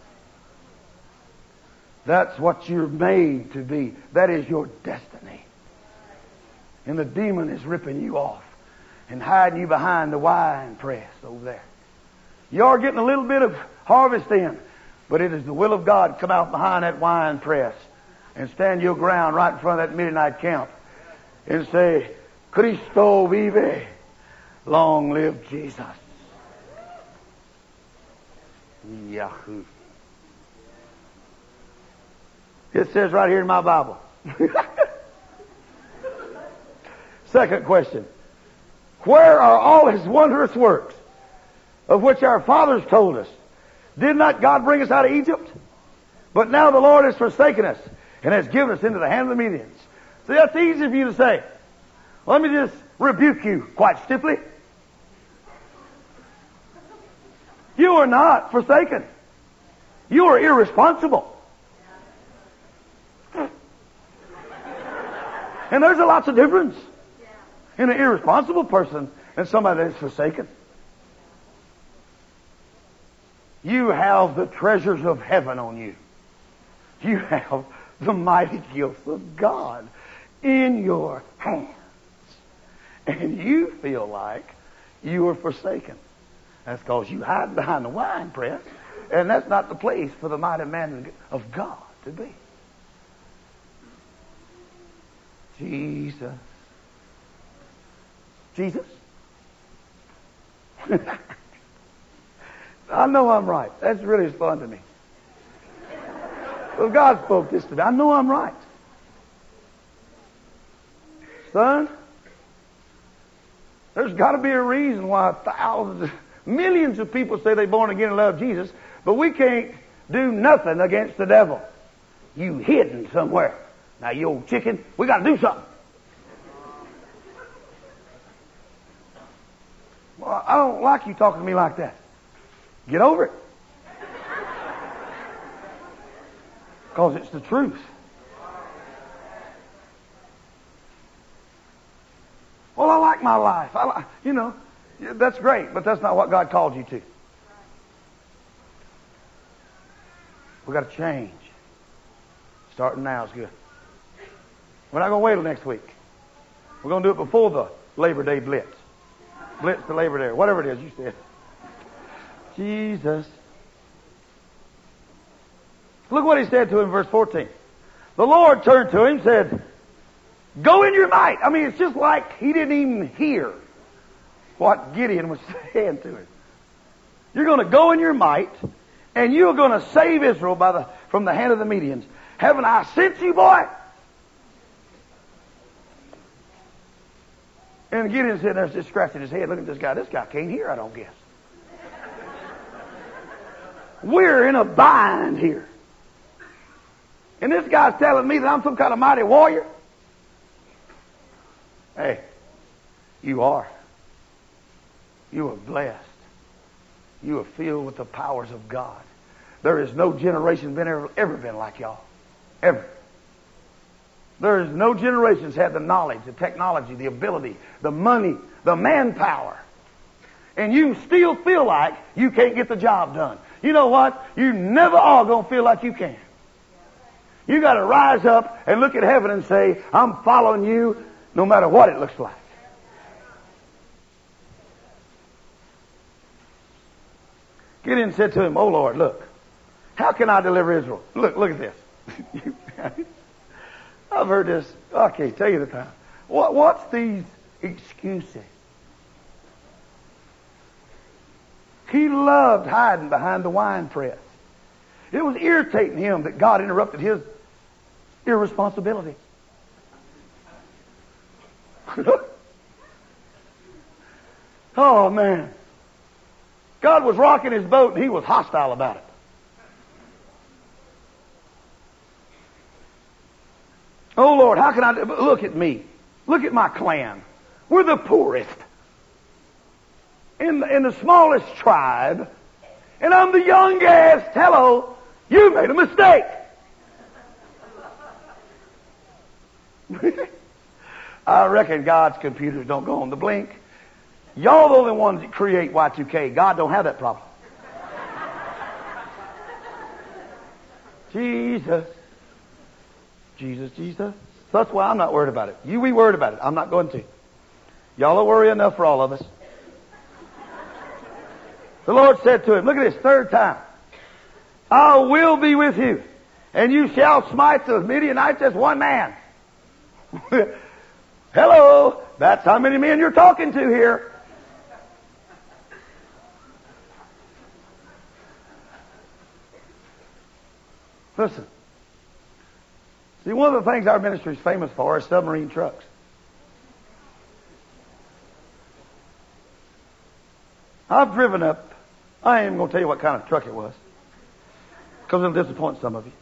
That's what you're made to be. That is your destiny. And the demon is ripping you off and hiding you behind the wine press over there. You are getting a little bit of harvest in, but it is the will of God come out behind that wine press and stand your ground right in front of that Midianite camp and say, Cristo vive, long live Jesus. Yahoo. It says right here in my Bible. Second question. Where are all his wondrous works of which our fathers told us? Did not God bring us out of Egypt? But now the Lord has forsaken us and has given us into the hand of the Medians. See, that's easy for you to say. Let me just rebuke you quite stiffly. You are not forsaken. You are irresponsible. And there's a lots of difference in an irresponsible person and somebody that's forsaken. You have the treasures of heaven on you. You have the mighty gifts of God in your hands. And you feel like you are forsaken. That's because you hide behind the wine press, and that's not the place for the mighty man of God to be. Jesus. Jesus? I know I'm right. That's really fun to me. Well, God spoke this to me. I know I'm right. Son, there's got to be a reason why thousands, millions of people say they're born again and love Jesus, but we can't do nothing against the devil. You hidden somewhere. Now, you old chicken, we got to do something. Well, I don't like you talking to me like that. Get over it. Because it's the truth. Well, I like my life. I like, you know, that's great, but that's not what God called you to. We've got to change. Starting now is good. We're not going to wait till next week. We're going to do it before the Labor Day blitz. Blitz to Labor Day, whatever it is you said. Jesus. Look what he said to him in verse 14. the Lord turned to him and said, Go in your might. I mean, it's just like he didn't even hear what Gideon was saying to him. You're going to go in your might, and you're going to save Israel by the, from the hand of the Medians. Haven't I sent you, boy? And Gideon sitting there just scratching his head, looking at this guy. This guy can't hear, I don't guess. We're in a bind here. And this guy's telling me that I'm some kind of mighty warrior. Hey, you are. You are blessed. You are filled with the powers of God. There is no generation been ever, ever been like y'all. Ever. There is no generations had the knowledge, the technology, the ability, the money, the manpower. And you still feel like you can't get the job done. You know what? You never are going to feel like you can. You got to rise up and look at heaven and say, I'm following you no matter what it looks like. Gideon said to him, Oh Lord, look, how can I deliver Israel? Look, look at this. I've heard this. I can't tell you the time. What, what's these excuses? He loved hiding behind the wine press. It was irritating him that God interrupted his irresponsibility. oh man. God was rocking his boat and he was hostile about it. Oh Lord, how can I look at me? Look at my clan. We're the poorest. In the, in the smallest tribe. And I'm the youngest. Hello. You made a mistake. I reckon God's computers don't go on the blink. Y'all the only ones that create Y2K. God don't have that problem. Jesus. Jesus, Jesus. That's why I'm not worried about it. You be worried about it. I'm not going to. Y'all are worry enough for all of us. The Lord said to him, look at this, third time. I will be with you, and you shall smite the Midianites as one man. Hello, that's how many men you're talking to here. Listen. See, one of the things our ministry is famous for is submarine trucks. I've driven up, I ain't going to tell you what kind of truck it was, because it'll disappoint some of you.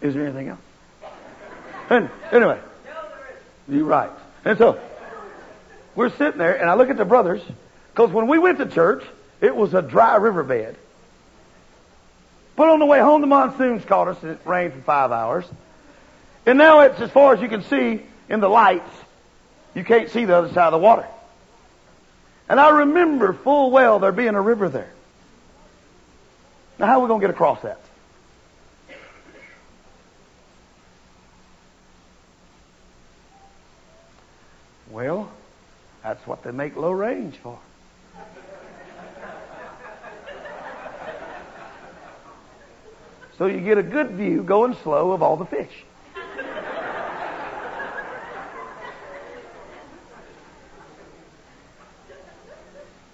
Is there anything else? And anyway, you're right. And so, we're sitting there, and I look at the brothers, because when we went to church, it was a dry riverbed. But on the way home, the monsoons caught us, and it rained for five hours. And now it's as far as you can see in the lights. You can't see the other side of the water. And I remember full well there being a river there. Now, how are we going to get across that? Well, that's what they make low range for. So you get a good view going slow of all the fish.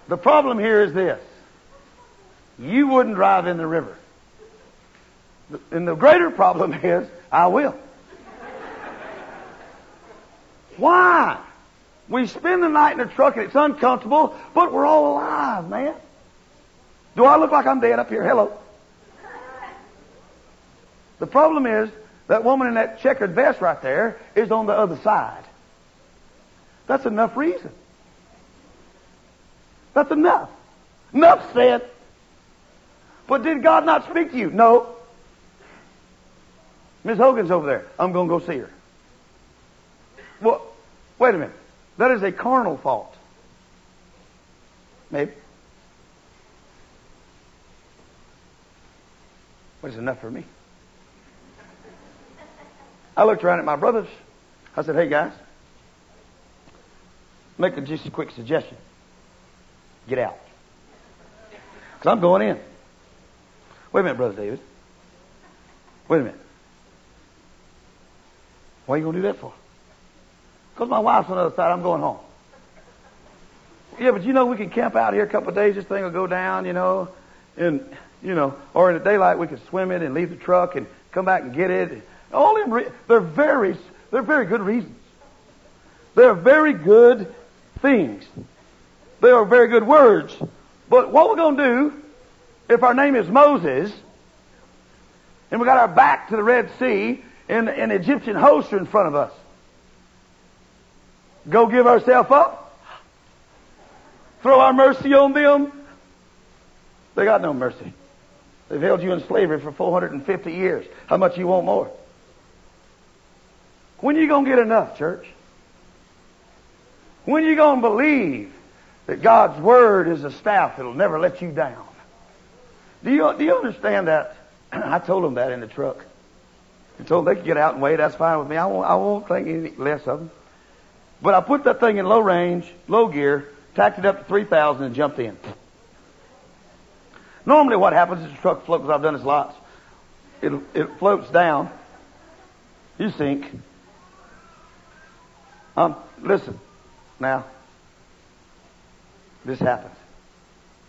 the problem here is this. You wouldn't drive in the river. And the greater problem is, I will. Why? We spend the night in a truck and it's uncomfortable, but we're all alive, man. Do I look like I'm dead up here? Hello. The problem is that woman in that checkered vest right there is on the other side. That's enough reason. That's enough. Enough said. But did God not speak to you? No. Miss Hogan's over there. I'm going to go see her. Well, wait a minute. That is a carnal fault. Maybe. But it's enough for me. I looked around at my brothers. I said, hey guys, make a, just a quick suggestion. Get out. Because I'm going in. Wait a minute, Brother David. Wait a minute. Why are you going to do that for? Because my wife's on the other side. I'm going home. Yeah, but you know, we can camp out here a couple of days. This thing will go down, you know, and, you know, or in the daylight we could swim it and leave the truck and come back and get it. All them, re- they're very, they're very good reasons. They're very good things. They are very good words. But what we're going to do, if our name is Moses, and we got our back to the Red Sea, and an Egyptian host in front of us, go give ourselves up? Throw our mercy on them? They got no mercy. They've held you in slavery for 450 years. How much you want more? When are you going to get enough, church? When are you going to believe that God's Word is a staff that'll never let you down? Do you, do you understand that? I told them that in the truck. I told them they could get out and wait. That's fine with me. I won't, I won't think any less of them. But I put that thing in low range, low gear, tacked it up to 3,000 and jumped in. Normally what happens is the truck floats, I've done this lots, it, it floats down, you sink. Um, listen, now, this happens.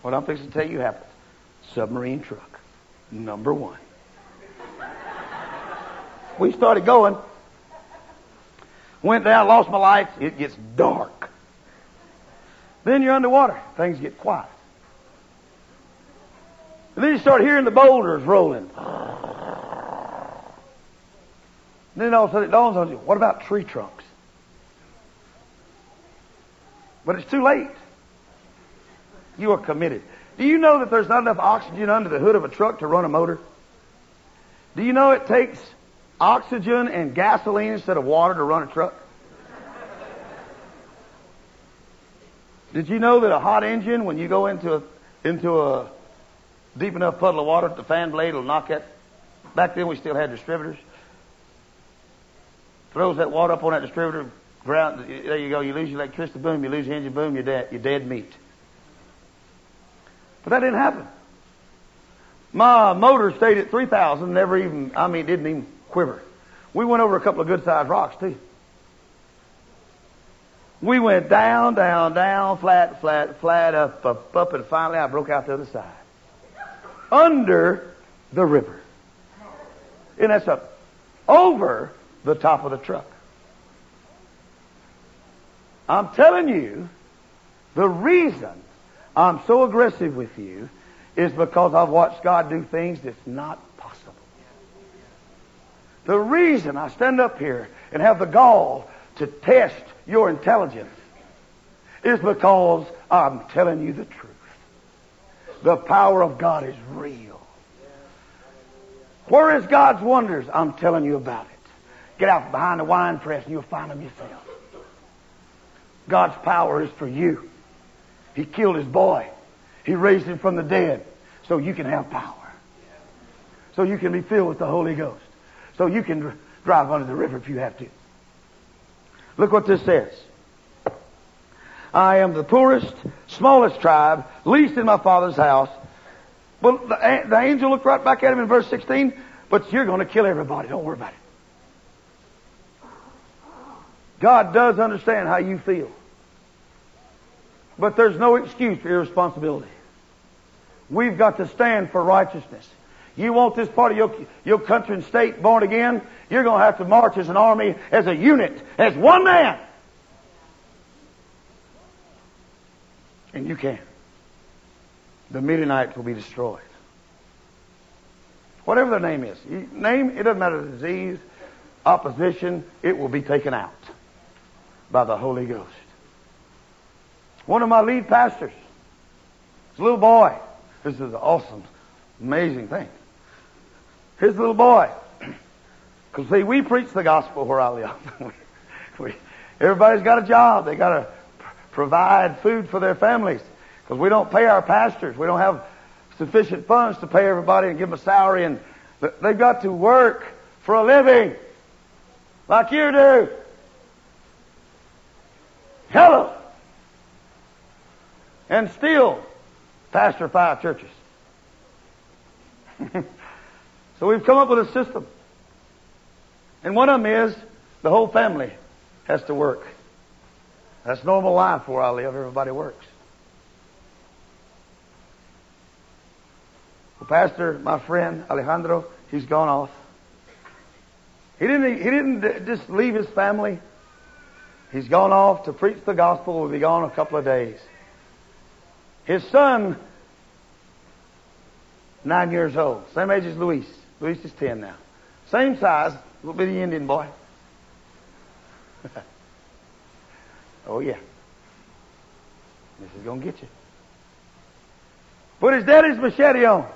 What I'm fixing to tell you happens. Submarine truck, number one. we started going, went down, lost my lights, it gets dark. Then you're underwater. Things get quiet. And then you start hearing the boulders rolling. And then all of a sudden it dawns on you, what about tree trunks? But it's too late. You are committed. Do you know that there's not enough oxygen under the hood of a truck to run a motor? Do you know it takes oxygen and gasoline instead of water to run a truck? Did you know that a hot engine, when you go into a, into a deep enough puddle of water, the fan blade will knock it? Back then we still had distributors. Throws that water up on that distributor, ground, there you go, you lose your electricity, boom, you lose your engine, boom, you're dead, you're dead meat. But that didn't happen. My motor stayed at 3,000, never even, I mean, didn't even quiver. We went over a couple of good sized rocks too. We went down, down, down, flat, flat, flat, up, up, up, and finally I broke out the other side. Under the river. And that's up over the top of the truck. I'm telling you, the reason I'm so aggressive with you is because I've watched God do things that's not possible. The reason I stand up here and have the gall to test your intelligence is because I'm telling you the truth. The power of God is real. Where is God's wonders? I'm telling you about it. Get out behind the wine press and you'll find them yourself. God's power is for you. He killed his boy. He raised him from the dead so you can have power. So you can be filled with the Holy Ghost. So you can drive under the river if you have to. Look what this says. I am the poorest, smallest tribe, least in my father's house. Well, the, the angel looked right back at him in verse 16, but you're going to kill everybody. Don't worry about it. God does understand how you feel. But there's no excuse for irresponsibility. We've got to stand for righteousness. You want this part of your, your country and state born again? You're going to have to march as an army, as a unit, as one man. And you can. The Midianites will be destroyed. Whatever their name is. Name, it doesn't matter the disease, opposition, it will be taken out by the Holy Ghost. One of my lead pastors, his little boy, this is an awesome, amazing thing. His little boy, because see, we preach the gospel where I live. we, everybody's got a job. They got to provide food for their families because we don't pay our pastors. We don't have sufficient funds to pay everybody and give them a salary, and they've got to work for a living, like you do. Hello. And still pastor five churches. so we've come up with a system. And one of them is the whole family has to work. That's normal life where I live. Everybody works. Well, Pastor, my friend Alejandro, he's gone off. He didn't, he didn't just leave his family. He's gone off to preach the gospel. Will be gone a couple of days. His son, nine years old, same age as Luis. Luis is ten now. Same size, little bitty Indian boy. oh yeah. This is gonna get you. Put his daddy's machete on.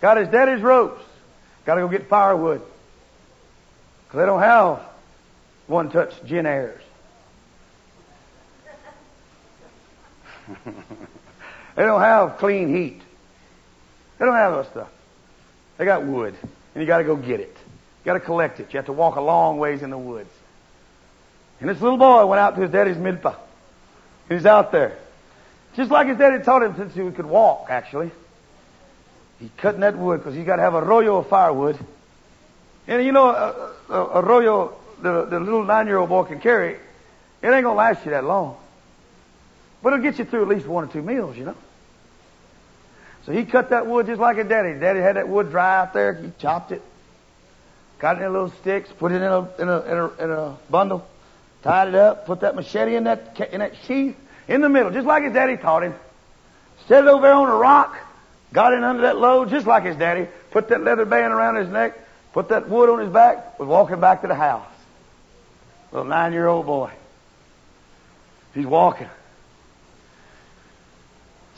Got his daddy's ropes. Got to go get firewood. Because they don't have one touch gin airs. they don't have clean heat. They don't have those stuff. They got wood, and you got to go get it. You got to collect it. You have to walk a long ways in the woods. And this little boy went out to his daddy's milpa. He's out there. Just like his daddy taught him since he could walk, actually. He's cutting that wood because he's got to have a rollo of firewood. And you know, a, a, a the, the little nine-year-old boy can carry, it ain't gonna last you that long. But it'll get you through at least one or two meals, you know. So he cut that wood just like his daddy. Daddy had that wood dry out there. He chopped it, cut it in little sticks, put it in a in a in a, in a bundle, tied it up, put that machete in that in that sheath in the middle, just like his daddy taught him. Set it over there on a rock, got it under that load, just like his daddy. Put that leather band around his neck, put that wood on his back, was walking back to the house. Little nine year old boy. He's walking.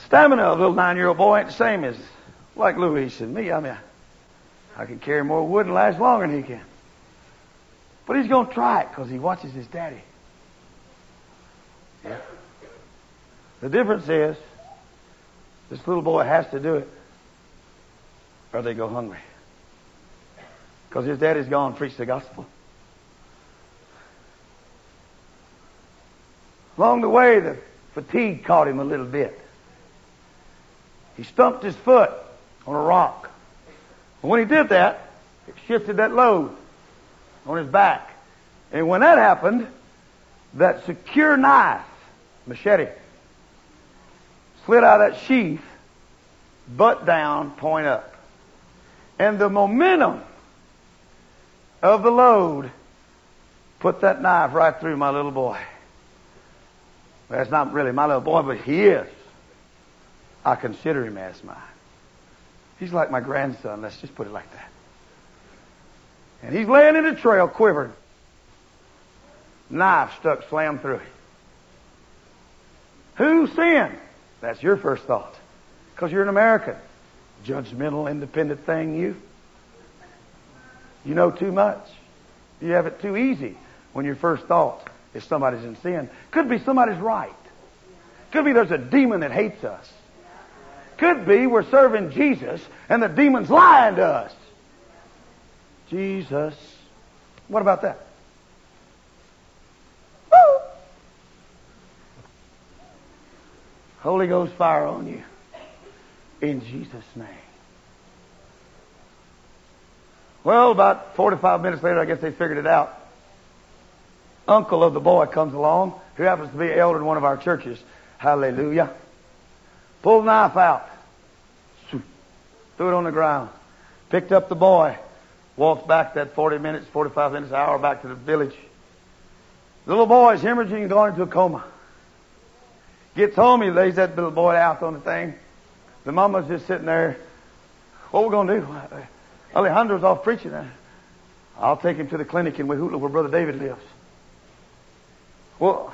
Stamina of a little nine year old boy ain't the same as like Louis and me. I mean, I can carry more wood and last longer than he can. But he's going to try it because he watches his daddy. Yeah. The difference is this little boy has to do it or they go hungry. Because his daddy's gone preach the gospel. Along the way, the fatigue caught him a little bit. He stumped his foot on a rock. And when he did that, it shifted that load on his back. And when that happened, that secure knife, machete, slid out of that sheath, butt down, point up. And the momentum of the load put that knife right through my little boy. That's not really my little boy, but he is. I consider him as mine. He's like my grandson, let's just put it like that. And he's laying in the trail quivering. Knife stuck slam through him. Who sinned? That's your first thought. Because you're an American. Judgmental, independent thing, you. You know too much. You have it too easy when your first thought is somebody's in sin. Could be somebody's right. Could be there's a demon that hates us. Could be we're serving Jesus and the demon's lying to us. Jesus. What about that? Holy Ghost fire on you. In Jesus' name. Well, about 45 minutes later, I guess they figured it out uncle of the boy comes along, who happens to be an elder in one of our churches. Hallelujah. Pulled the knife out. Threw it on the ground. Picked up the boy. Walked back that 40 minutes, 45 minutes, hour back to the village. The little boy is hemorrhaging and going into a coma. Gets home, he lays that little boy out on the thing. The mama's just sitting there. What we gonna do? Alejandro's off preaching. I'll take him to the clinic in Wehutla where Brother David lives. Well,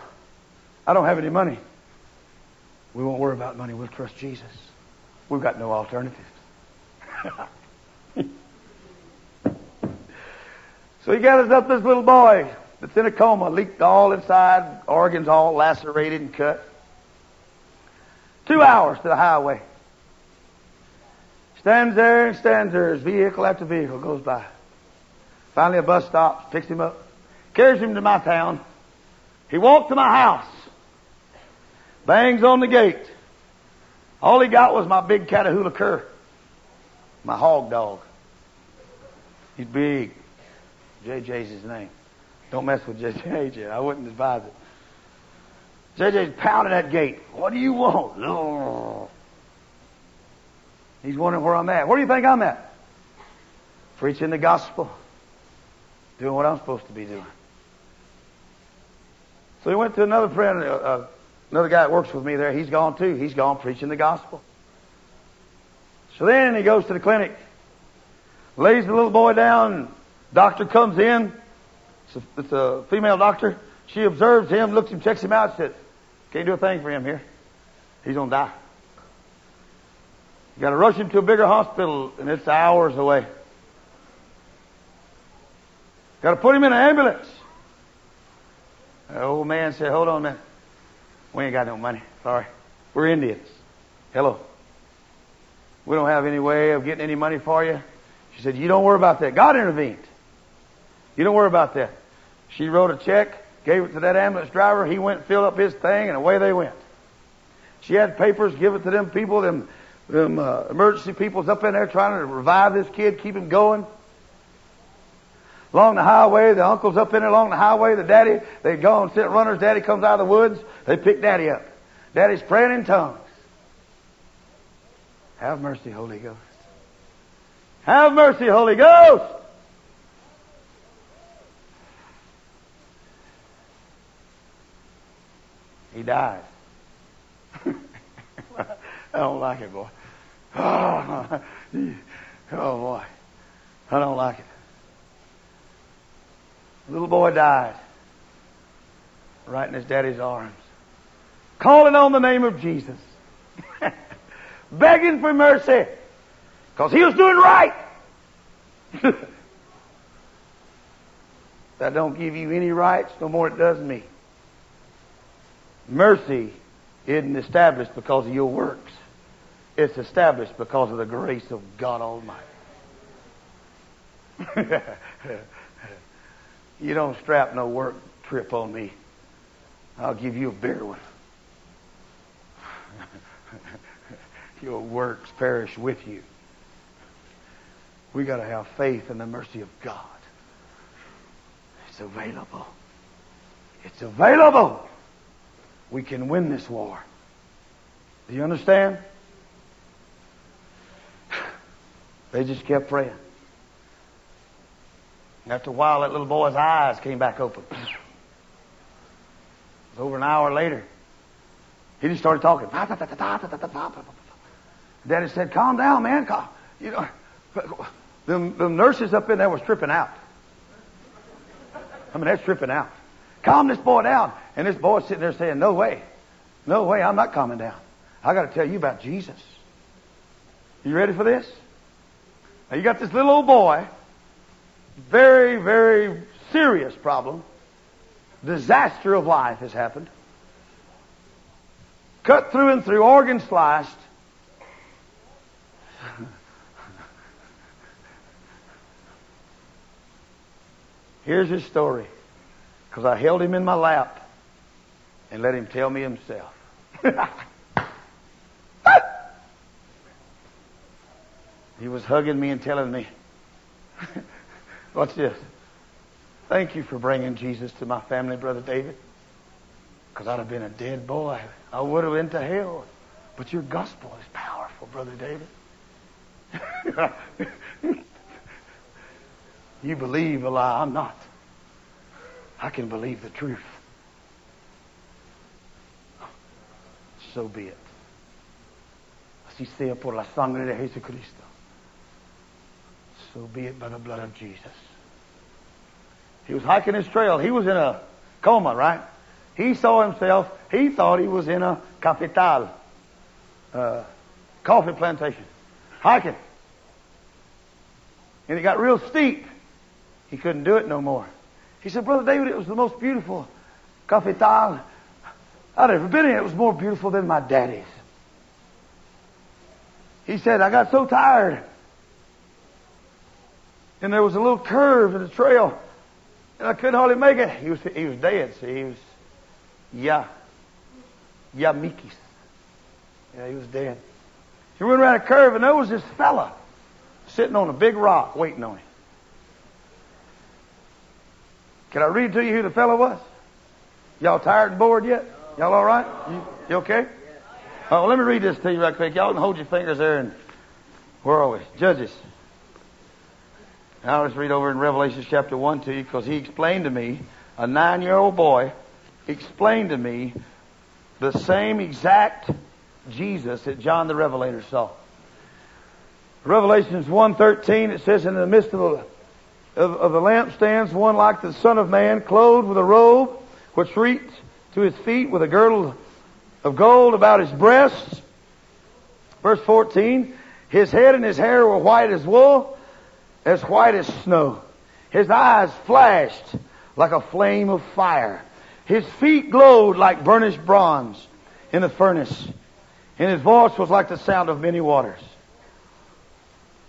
I don't have any money. We won't worry about money. We'll trust Jesus. We've got no alternatives. so he gathers up this little boy that's in a coma, leaked all inside, organs all lacerated and cut. Two hours to the highway. Stands there and stands there as vehicle after vehicle goes by. Finally a bus stops, picks him up, carries him to my town. He walked to my house, bangs on the gate. All he got was my big Catahoula cur. My hog dog. He's big. JJ's his name. Don't mess with JJ. I wouldn't advise it. JJ's pounding that gate. What do you want? He's wondering where I'm at. Where do you think I'm at? Preaching the gospel. Doing what I'm supposed to be doing. So he went to another friend, uh, uh, another guy that works with me there. He's gone too. He's gone preaching the gospel. So then he goes to the clinic, lays the little boy down. Doctor comes in. It's a, it's a female doctor. She observes him, looks him, checks him out, says, "Can't do a thing for him here. He's gonna die. You got to rush him to a bigger hospital, and it's hours away. Got to put him in an ambulance." The old man said, "Hold on a minute. We ain't got no money. Sorry, we're Indians. Hello." We don't have any way of getting any money for you. She said, You don't worry about that. God intervened. You don't worry about that. She wrote a check, gave it to that ambulance driver. He went, filled up his thing, and away they went. She had papers, give it to them people, them, them uh, emergency people's up in there trying to revive this kid, keep him going. Along the highway, the uncle's up in there along the highway, the daddy, they go and sit runners, daddy comes out of the woods, they pick daddy up. Daddy's praying in tongues. Have mercy, Holy Ghost. Have mercy, Holy Ghost. He died. I don't like it, boy. Oh, oh, boy. I don't like it. Little boy died right in his daddy's arms, calling on the name of Jesus begging for mercy because he was doing right. that don't give you any rights no more it does me. Mercy isn't established because of your works. It's established because of the grace of God Almighty. you don't strap no work trip on me. I'll give you a bigger one. your works perish with you. We got to have faith in the mercy of God. It's available. It's available. We can win this war. Do you understand? They just kept praying. And after a while, that little boy's eyes came back open. It was over an hour later. He just started talking. Daddy said, calm down, man. Calm. You know, the, the nurses up in there was tripping out. I mean, they're tripping out. Calm this boy down. And this boy's sitting there saying, no way. No way, I'm not calming down. I got to tell you about Jesus. You ready for this? Now you got this little old boy, very, very serious problem. Disaster of life has happened. Cut through and through, organ sliced, Here's his story. Because I held him in my lap and let him tell me himself. he was hugging me and telling me, Watch this. Thank you for bringing Jesus to my family, Brother David. Because I'd have been a dead boy. I would have went to hell. But your gospel is powerful, Brother David. you believe a lie. I'm not. I can believe the truth. So be it. Así sea por la sangre de Jesucristo. So be it by the blood of Jesus. He was hiking his trail. He was in a coma, right? He saw himself, he thought he was in a cafetal, uh, coffee plantation hiking. And it got real steep. He couldn't do it no more. He said, Brother David, it was the most beautiful cafetal I'd ever been in. It was more beautiful than my daddy's. He said, I got so tired. And there was a little curve in the trail. And I couldn't hardly make it. He was, he was dead. See, he was, yeah, Yamikis. Yeah, he was dead. He went around a curve, and there was this fella sitting on a big rock waiting on him. Can I read to you who the fellow was? Y'all tired and bored yet? Y'all all right? You, you okay? Oh, let me read this to you right quick. Y'all can hold your fingers there and where are we? Judges. Now let's read over in Revelation chapter 1 to you because he explained to me, a nine year old boy explained to me the same exact Jesus that John the Revelator saw. Revelations 1.13, it says, In the midst of the, of, of the lampstands, one like the Son of Man, clothed with a robe, which reached to his feet with a girdle of gold about his breasts. Verse 14, his head and his hair were white as wool, as white as snow. His eyes flashed like a flame of fire. His feet glowed like burnished bronze in the furnace. And his voice was like the sound of many waters.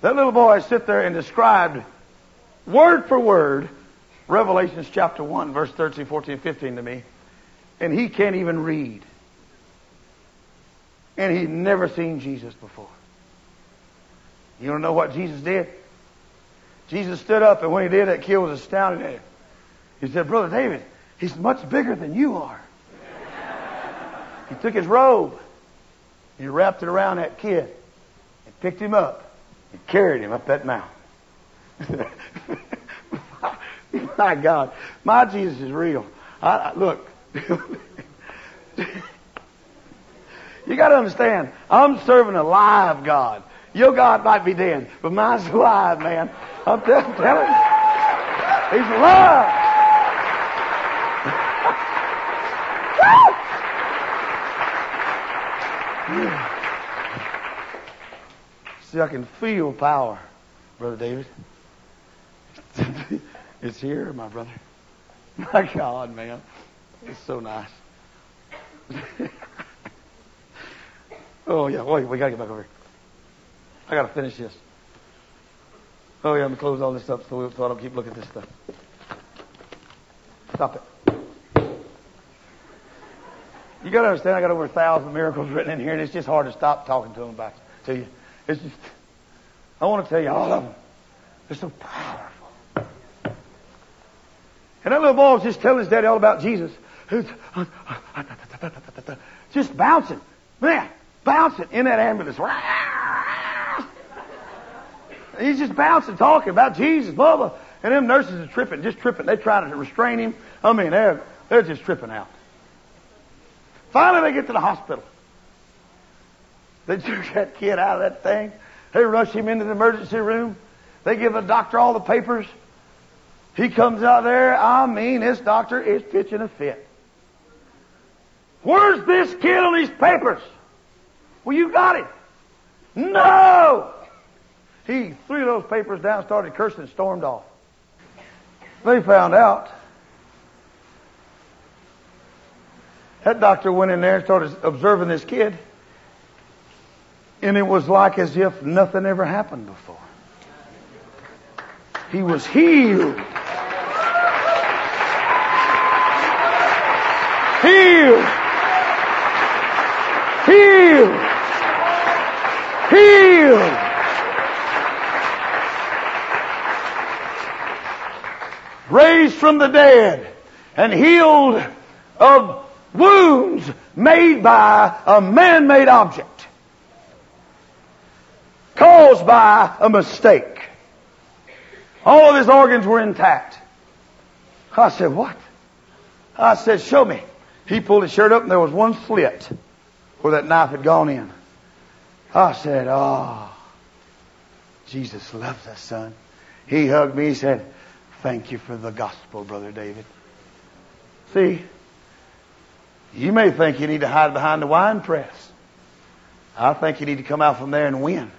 That little boy sit there and described word for word Revelations chapter 1, verse 13, 14, 15 to me. And he can't even read. And he'd never seen Jesus before. You don't know what Jesus did? Jesus stood up, and when he did, that kid was astounded. At him. He said, Brother David, he's much bigger than you are. he took his robe, he wrapped it around that kid, and picked him up, and carried him up that mountain. my God, my Jesus is real. I, I, look, you got to understand, I'm serving a live God. Your God might be dead, but mine's alive, man. I'm t- telling you. He's alive. See, I can feel power, Brother David. it's here, my brother. My God, man. It's so nice. oh, yeah. Wait, we got to get back over here. I got to finish this. Oh, yeah, I'm going to close all this up so, so I don't keep looking at this stuff. Stop it. You got to understand, I got over a thousand miracles written in here, and it's just hard to stop talking to them about to you. It's just, I want to tell you all of them. They're so powerful. And that little boy was just telling his daddy all about Jesus. Just bouncing. Man, bouncing in that ambulance. He's just bouncing, talking about Jesus, blah, blah. And them nurses are tripping, just tripping. They're trying to restrain him. I mean, they're, they're just tripping out. Finally, they get to the hospital. They took that kid out of that thing. They rush him into the emergency room. They give the doctor all the papers. He comes out there. I mean, this doctor is pitching a fit. Where's this kid on these papers? Well, you got it. No! He threw those papers down, started cursing, and stormed off. They found out. That doctor went in there and started observing this kid. And it was like as if nothing ever happened before. He was healed. Healed. Healed. Raised from the dead and healed of wounds made by a man-made object caused by a mistake. All of his organs were intact. I said, what? I said, show me. He pulled his shirt up and there was one slit where that knife had gone in. I said, oh, Jesus loves us, son. He hugged me. He said, thank you for the gospel, Brother David. See, you may think you need to hide behind the wine press. I think you need to come out from there and win.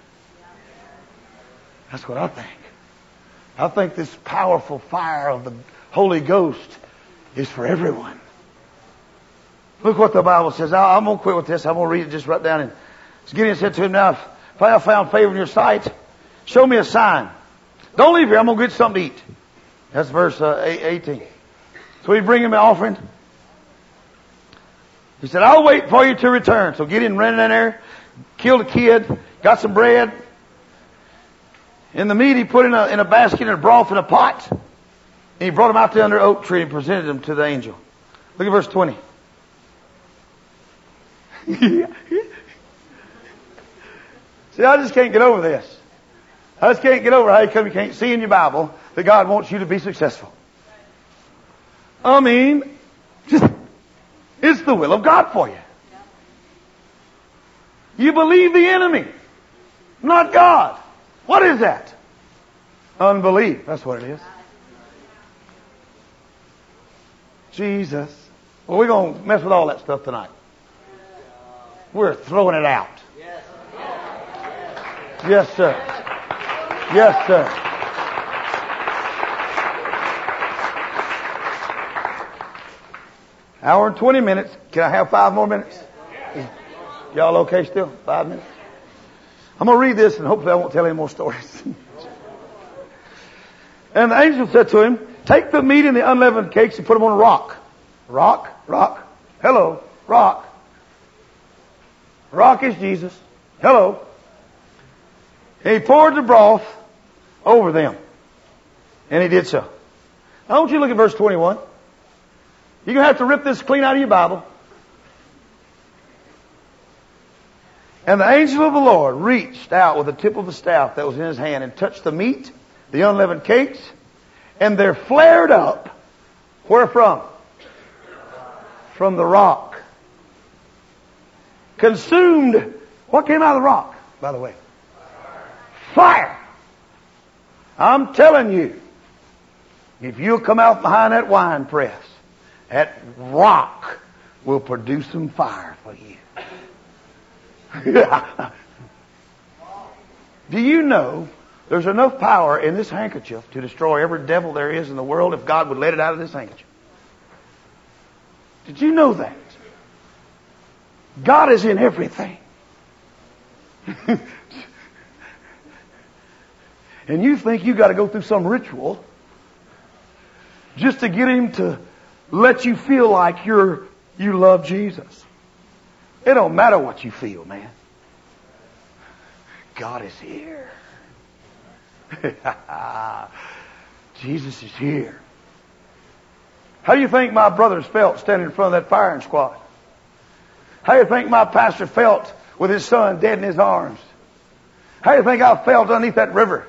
That's what I think. I think this powerful fire of the Holy Ghost is for everyone. Look what the Bible says. I'm going to quit with this. I'm going to read it just right down. And Gideon said to him, Now, if I have found favor in your sight, show me a sign. Don't leave here. I'm going to get something to eat. That's verse uh, 18. So he bring him an offering. He said, I'll wait for you to return. So Gideon ran in there, killed a kid, got some bread, And the meat he put in a, in a basket and broth in a pot. And he brought him out to under oak tree and presented him to the angel. Look at verse 20. See, I just can't get over this. I just can't get over how you come you can't see in your Bible that God wants you to be successful. I mean, just, it's the will of God for you. You believe the enemy, not God. What is that? Unbelief. That's what it is. Jesus. Well, we're going to mess with all that stuff tonight. We're throwing it out. Yes, sir. Yes, sir. Hour and 20 minutes. Can I have five more minutes? Y'all okay still? Five minutes? I'm going to read this and hopefully I won't tell any more stories. and the angel said to him, Take the meat and the unleavened cakes and put them on a rock. Rock, rock. Hello, rock. Rock is Jesus. Hello. And he poured the broth over them. And he did so. I want you to look at verse 21. You're going to have to rip this clean out of your Bible. And the angel of the Lord reached out with the tip of the staff that was in his hand and touched the meat, the unleavened cakes, and there flared up, where from? From the rock. Consumed, what came out of the rock, by the way? Fire. I'm telling you, if you'll come out behind that wine press, that rock will produce some fire for you. Do you know there's enough power in this handkerchief to destroy every devil there is in the world if God would let it out of this handkerchief? Did you know that? God is in everything. and you think you got to go through some ritual just to get him to let you feel like you're you love Jesus. It don't matter what you feel, man. God is here. Jesus is here. How do you think my brothers felt standing in front of that firing squad? How do you think my pastor felt with his son dead in his arms? How do you think I felt underneath that river?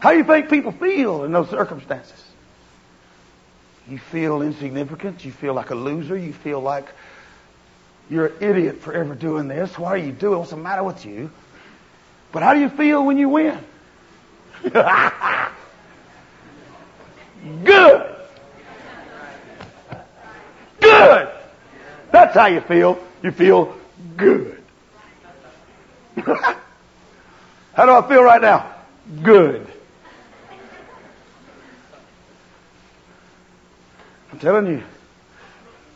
How do you think people feel in those circumstances? You feel insignificant. You feel like a loser. You feel like you're an idiot for ever doing this. Why are you doing? it? What's the matter with you? But how do you feel when you win? Good. Good. That's how you feel. You feel good. how do I feel right now? Good. Telling you,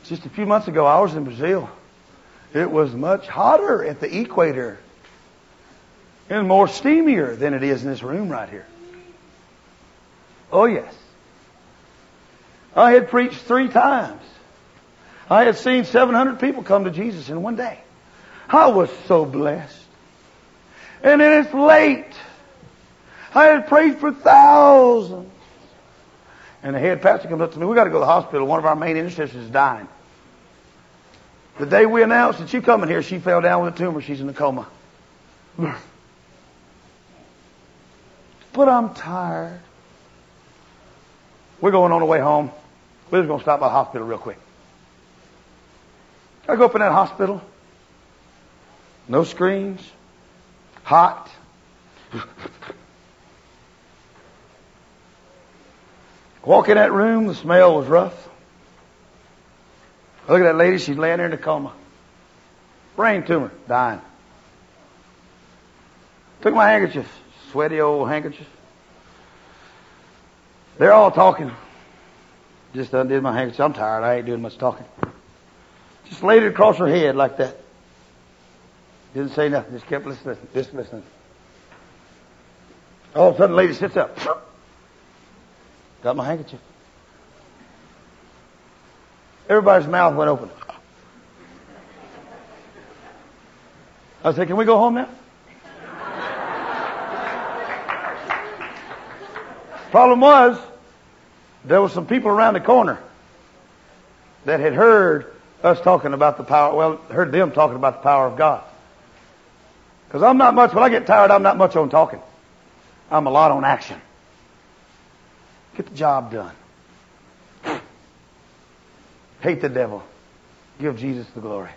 just a few months ago, I was in Brazil. It was much hotter at the equator and more steamier than it is in this room right here. Oh, yes. I had preached three times. I had seen 700 people come to Jesus in one day. I was so blessed. And then it's late. I had prayed for thousands. And the head pastor comes up to me, we got to go to the hospital. One of our main intercessors is dying. The day we announced that she coming here, she fell down with a tumor. She's in a coma. But I'm tired. We're going on the way home. We're just going to stop by the hospital real quick. I go up in that hospital. No screens. Hot. Walk in that room, the smell was rough. Look at that lady, she's laying there in a coma. Brain tumor, dying. Took my handkerchief, sweaty old handkerchief. They're all talking. Just undid my handkerchief. I'm tired. I ain't doing much talking. Just laid it across her head like that. Didn't say nothing. Just kept listening. Just listening. All of a sudden, the lady sits up. Got my handkerchief. Everybody's mouth went open. I said, can we go home now? Problem was, there were some people around the corner that had heard us talking about the power, well, heard them talking about the power of God. Because I'm not much, when I get tired, I'm not much on talking. I'm a lot on action. Get the job done. Hate the devil. Give Jesus the glory.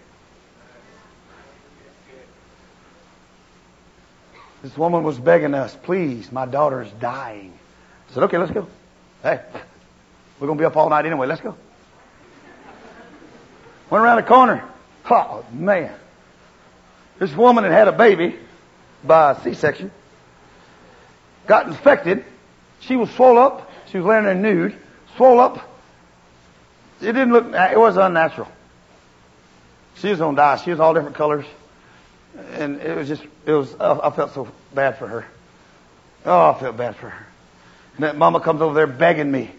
This woman was begging us, please, my daughter's dying. I said, okay, let's go. Hey, we're going to be up all night anyway. Let's go. Went around the corner. Oh, man. This woman had had a baby by C-section. Got infected. She was swole up. She was laying there nude. Swole up. It didn't look, it was unnatural. She was on dye. She was all different colors. And it was just, it was, I felt so bad for her. Oh, I felt bad for her. And that mama comes over there begging me,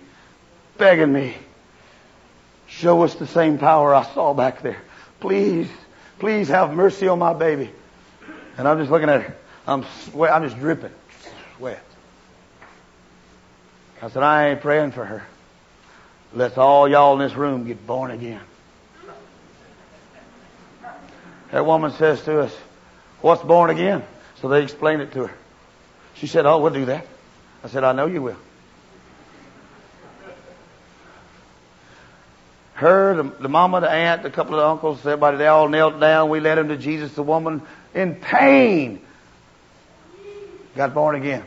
begging me, show us the same power I saw back there. Please, please have mercy on my baby. And I'm just looking at her. I'm sweat, I'm just dripping. Sweat. I said, I ain't praying for her. Let's all y'all in this room get born again. That woman says to us, What's born again? So they explained it to her. She said, Oh, we'll do that. I said, I know you will. Her, the, the mama, the aunt, a couple of the uncles, everybody, they all knelt down. We led them to Jesus. The woman, in pain, got born again.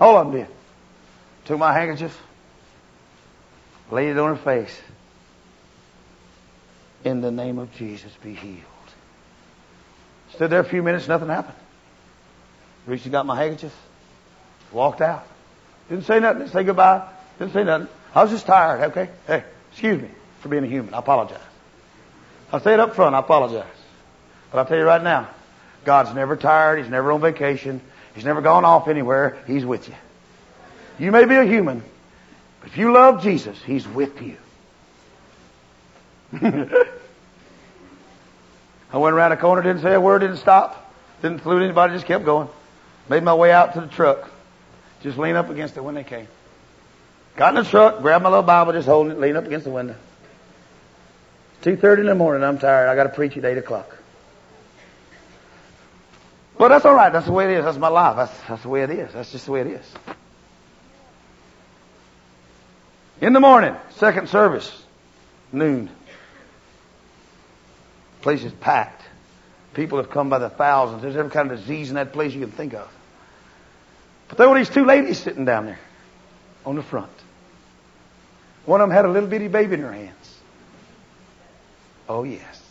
All of them did. Took my handkerchief, laid it on her face. In the name of Jesus, be healed. Stood there a few minutes, nothing happened. Reached and got my handkerchief, walked out. Didn't say nothing, didn't say goodbye, didn't say nothing. I was just tired, okay? Hey, excuse me for being a human. I apologize. I say it up front, I apologize. But I'll tell you right now, God's never tired, He's never on vacation, He's never gone off anywhere, He's with you. You may be a human, but if you love Jesus, He's with you. I went around a corner, didn't say a word, didn't stop, didn't salute anybody, just kept going. Made my way out to the truck. Just lean up against it when they came. Got in the truck, grabbed my little Bible, just holding it, lean up against the window. Two thirty in the morning, I'm tired. I got to preach at eight o'clock. But that's all right. That's the way it is. That's my life. That's, that's the way it is. That's just the way it is. In the morning, second service, noon. Place is packed. People have come by the thousands. There's every kind of disease in that place you can think of. But there were these two ladies sitting down there on the front. One of them had a little bitty baby in her hands. Oh, yes.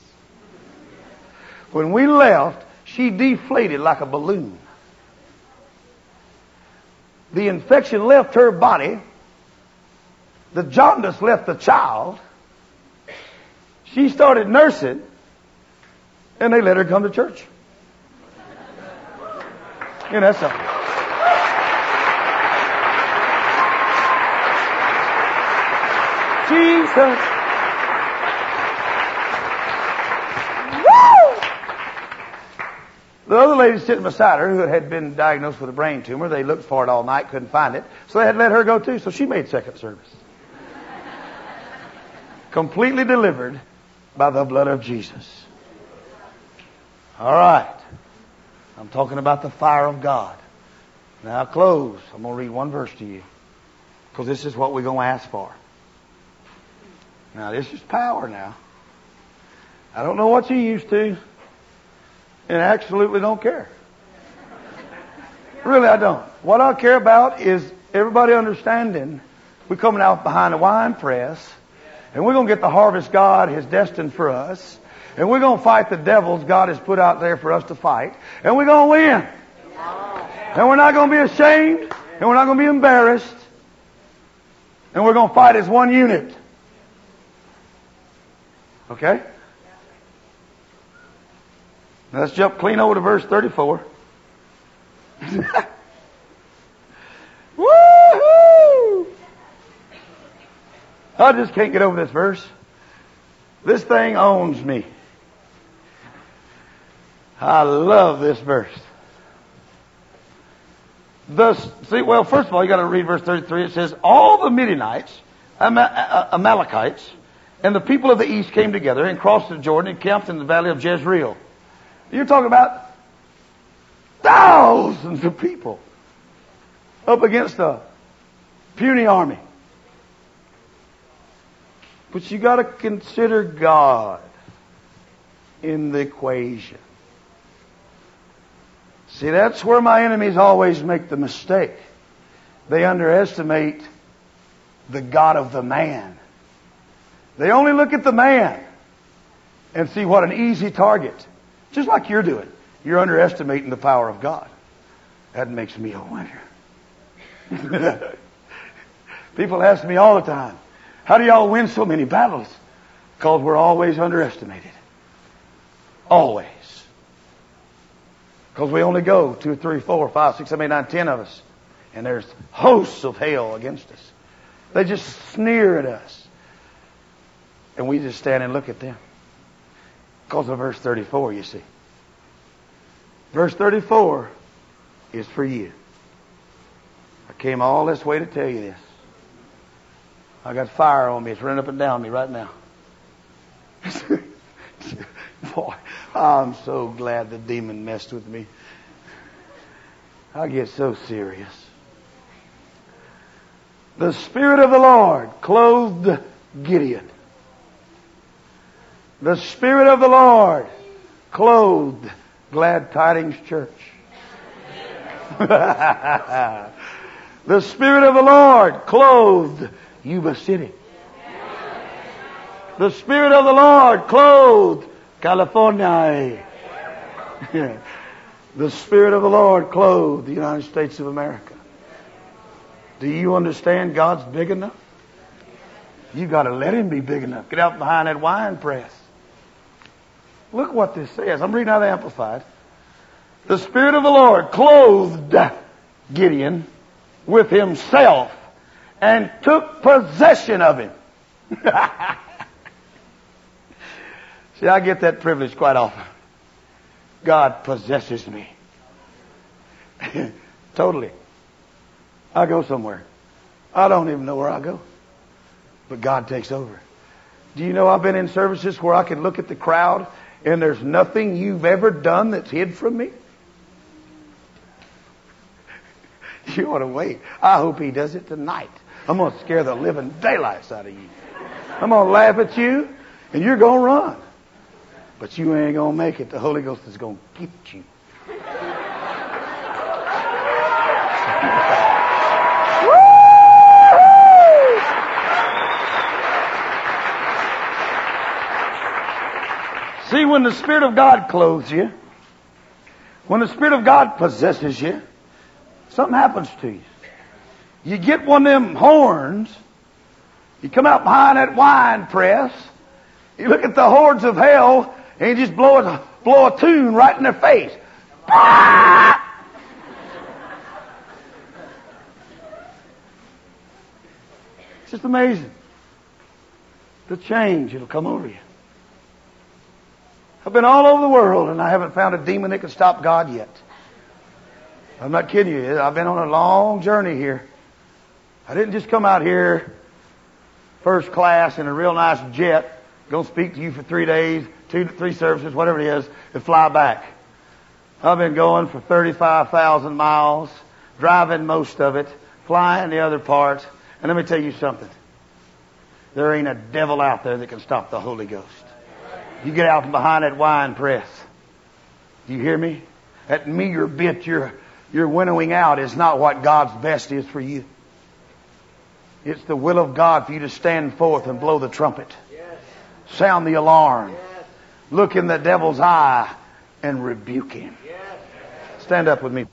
When we left, she deflated like a balloon. The infection left her body. The jaundice left the child. She started nursing. And they let her come to church. And that's a, Jesus. Woo! The other lady sitting beside her, who had been diagnosed with a brain tumor, they looked for it all night, couldn't find it, so they had let her go too. So she made second service. Completely delivered by the blood of Jesus. All right. I'm talking about the fire of God. Now I'll close. I'm going to read one verse to you. Because this is what we're going to ask for. Now this is power now. I don't know what you used to. And I absolutely don't care. Really, I don't. What I care about is everybody understanding we're coming out behind the wine press and we're going to get the harvest God has destined for us. And we're going to fight the devils God has put out there for us to fight. And we're going to win. And we're not going to be ashamed. And we're not going to be embarrassed. And we're going to fight as one unit. Okay? Let's jump clean over to verse 34. I just can't get over this verse. This thing owns me. I love this verse. The, see, well, first of all, you got to read verse 33. It says, All the Midianites, uh, uh, Amalekites, and the people of the east came together and crossed the Jordan and camped in the valley of Jezreel. You're talking about thousands of people up against a puny army. But you got to consider God in the equation. See, that's where my enemies always make the mistake. They underestimate the God of the man. They only look at the man and see what an easy target. Just like you're doing. You're underestimating the power of God. That makes me a winner. People ask me all the time, how do y'all win so many battles? Because we're always underestimated. Always. Because we only go two, three, four, five, six, seven, eight, nine, ten of us. And there's hosts of hell against us. They just sneer at us. And we just stand and look at them. Because of verse 34, you see. Verse 34 is for you. I came all this way to tell you this. I got fire on me. It's running up and down me right now. Boy, I'm so glad the demon messed with me. I get so serious. The Spirit of the Lord clothed Gideon. The Spirit of the Lord clothed Glad Tidings Church. the Spirit of the Lord clothed Yuba City. The Spirit of the Lord clothed California. the Spirit of the Lord clothed the United States of America. Do you understand God's big enough? You got to let Him be big enough. Get out behind that wine press. Look what this says. I'm reading out the Amplified. The Spirit of the Lord clothed Gideon with Himself and took possession of him. See, I get that privilege quite often. God possesses me. totally. I go somewhere. I don't even know where I go. But God takes over. Do you know I've been in services where I can look at the crowd and there's nothing you've ever done that's hid from me? You ought to wait. I hope he does it tonight. I'm going to scare the living daylights out of you. I'm going to laugh at you, and you're going to run. But you ain't going to make it. The Holy Ghost is going to get you. See, when the Spirit of God clothes you, when the Spirit of God possesses you, something happens to you. You get one of them horns, you come out behind that wine press, you look at the hordes of hell, and you just blow a, blow a tune right in their face. It's just amazing. The change, it'll come over you. I've been all over the world and I haven't found a demon that can stop God yet. I'm not kidding you. I've been on a long journey here. I didn't just come out here first class in a real nice jet, going to speak to you for three days, two, to three services, whatever it is, and fly back. I've been going for 35,000 miles, driving most of it, flying the other part. And let me tell you something. There ain't a devil out there that can stop the Holy Ghost. You get out from behind that wine press. Do you hear me? That meager bit you're, you're winnowing out is not what God's best is for you. It's the will of God for you to stand forth and blow the trumpet. Sound the alarm. Look in the devil's eye and rebuke him. Stand up with me.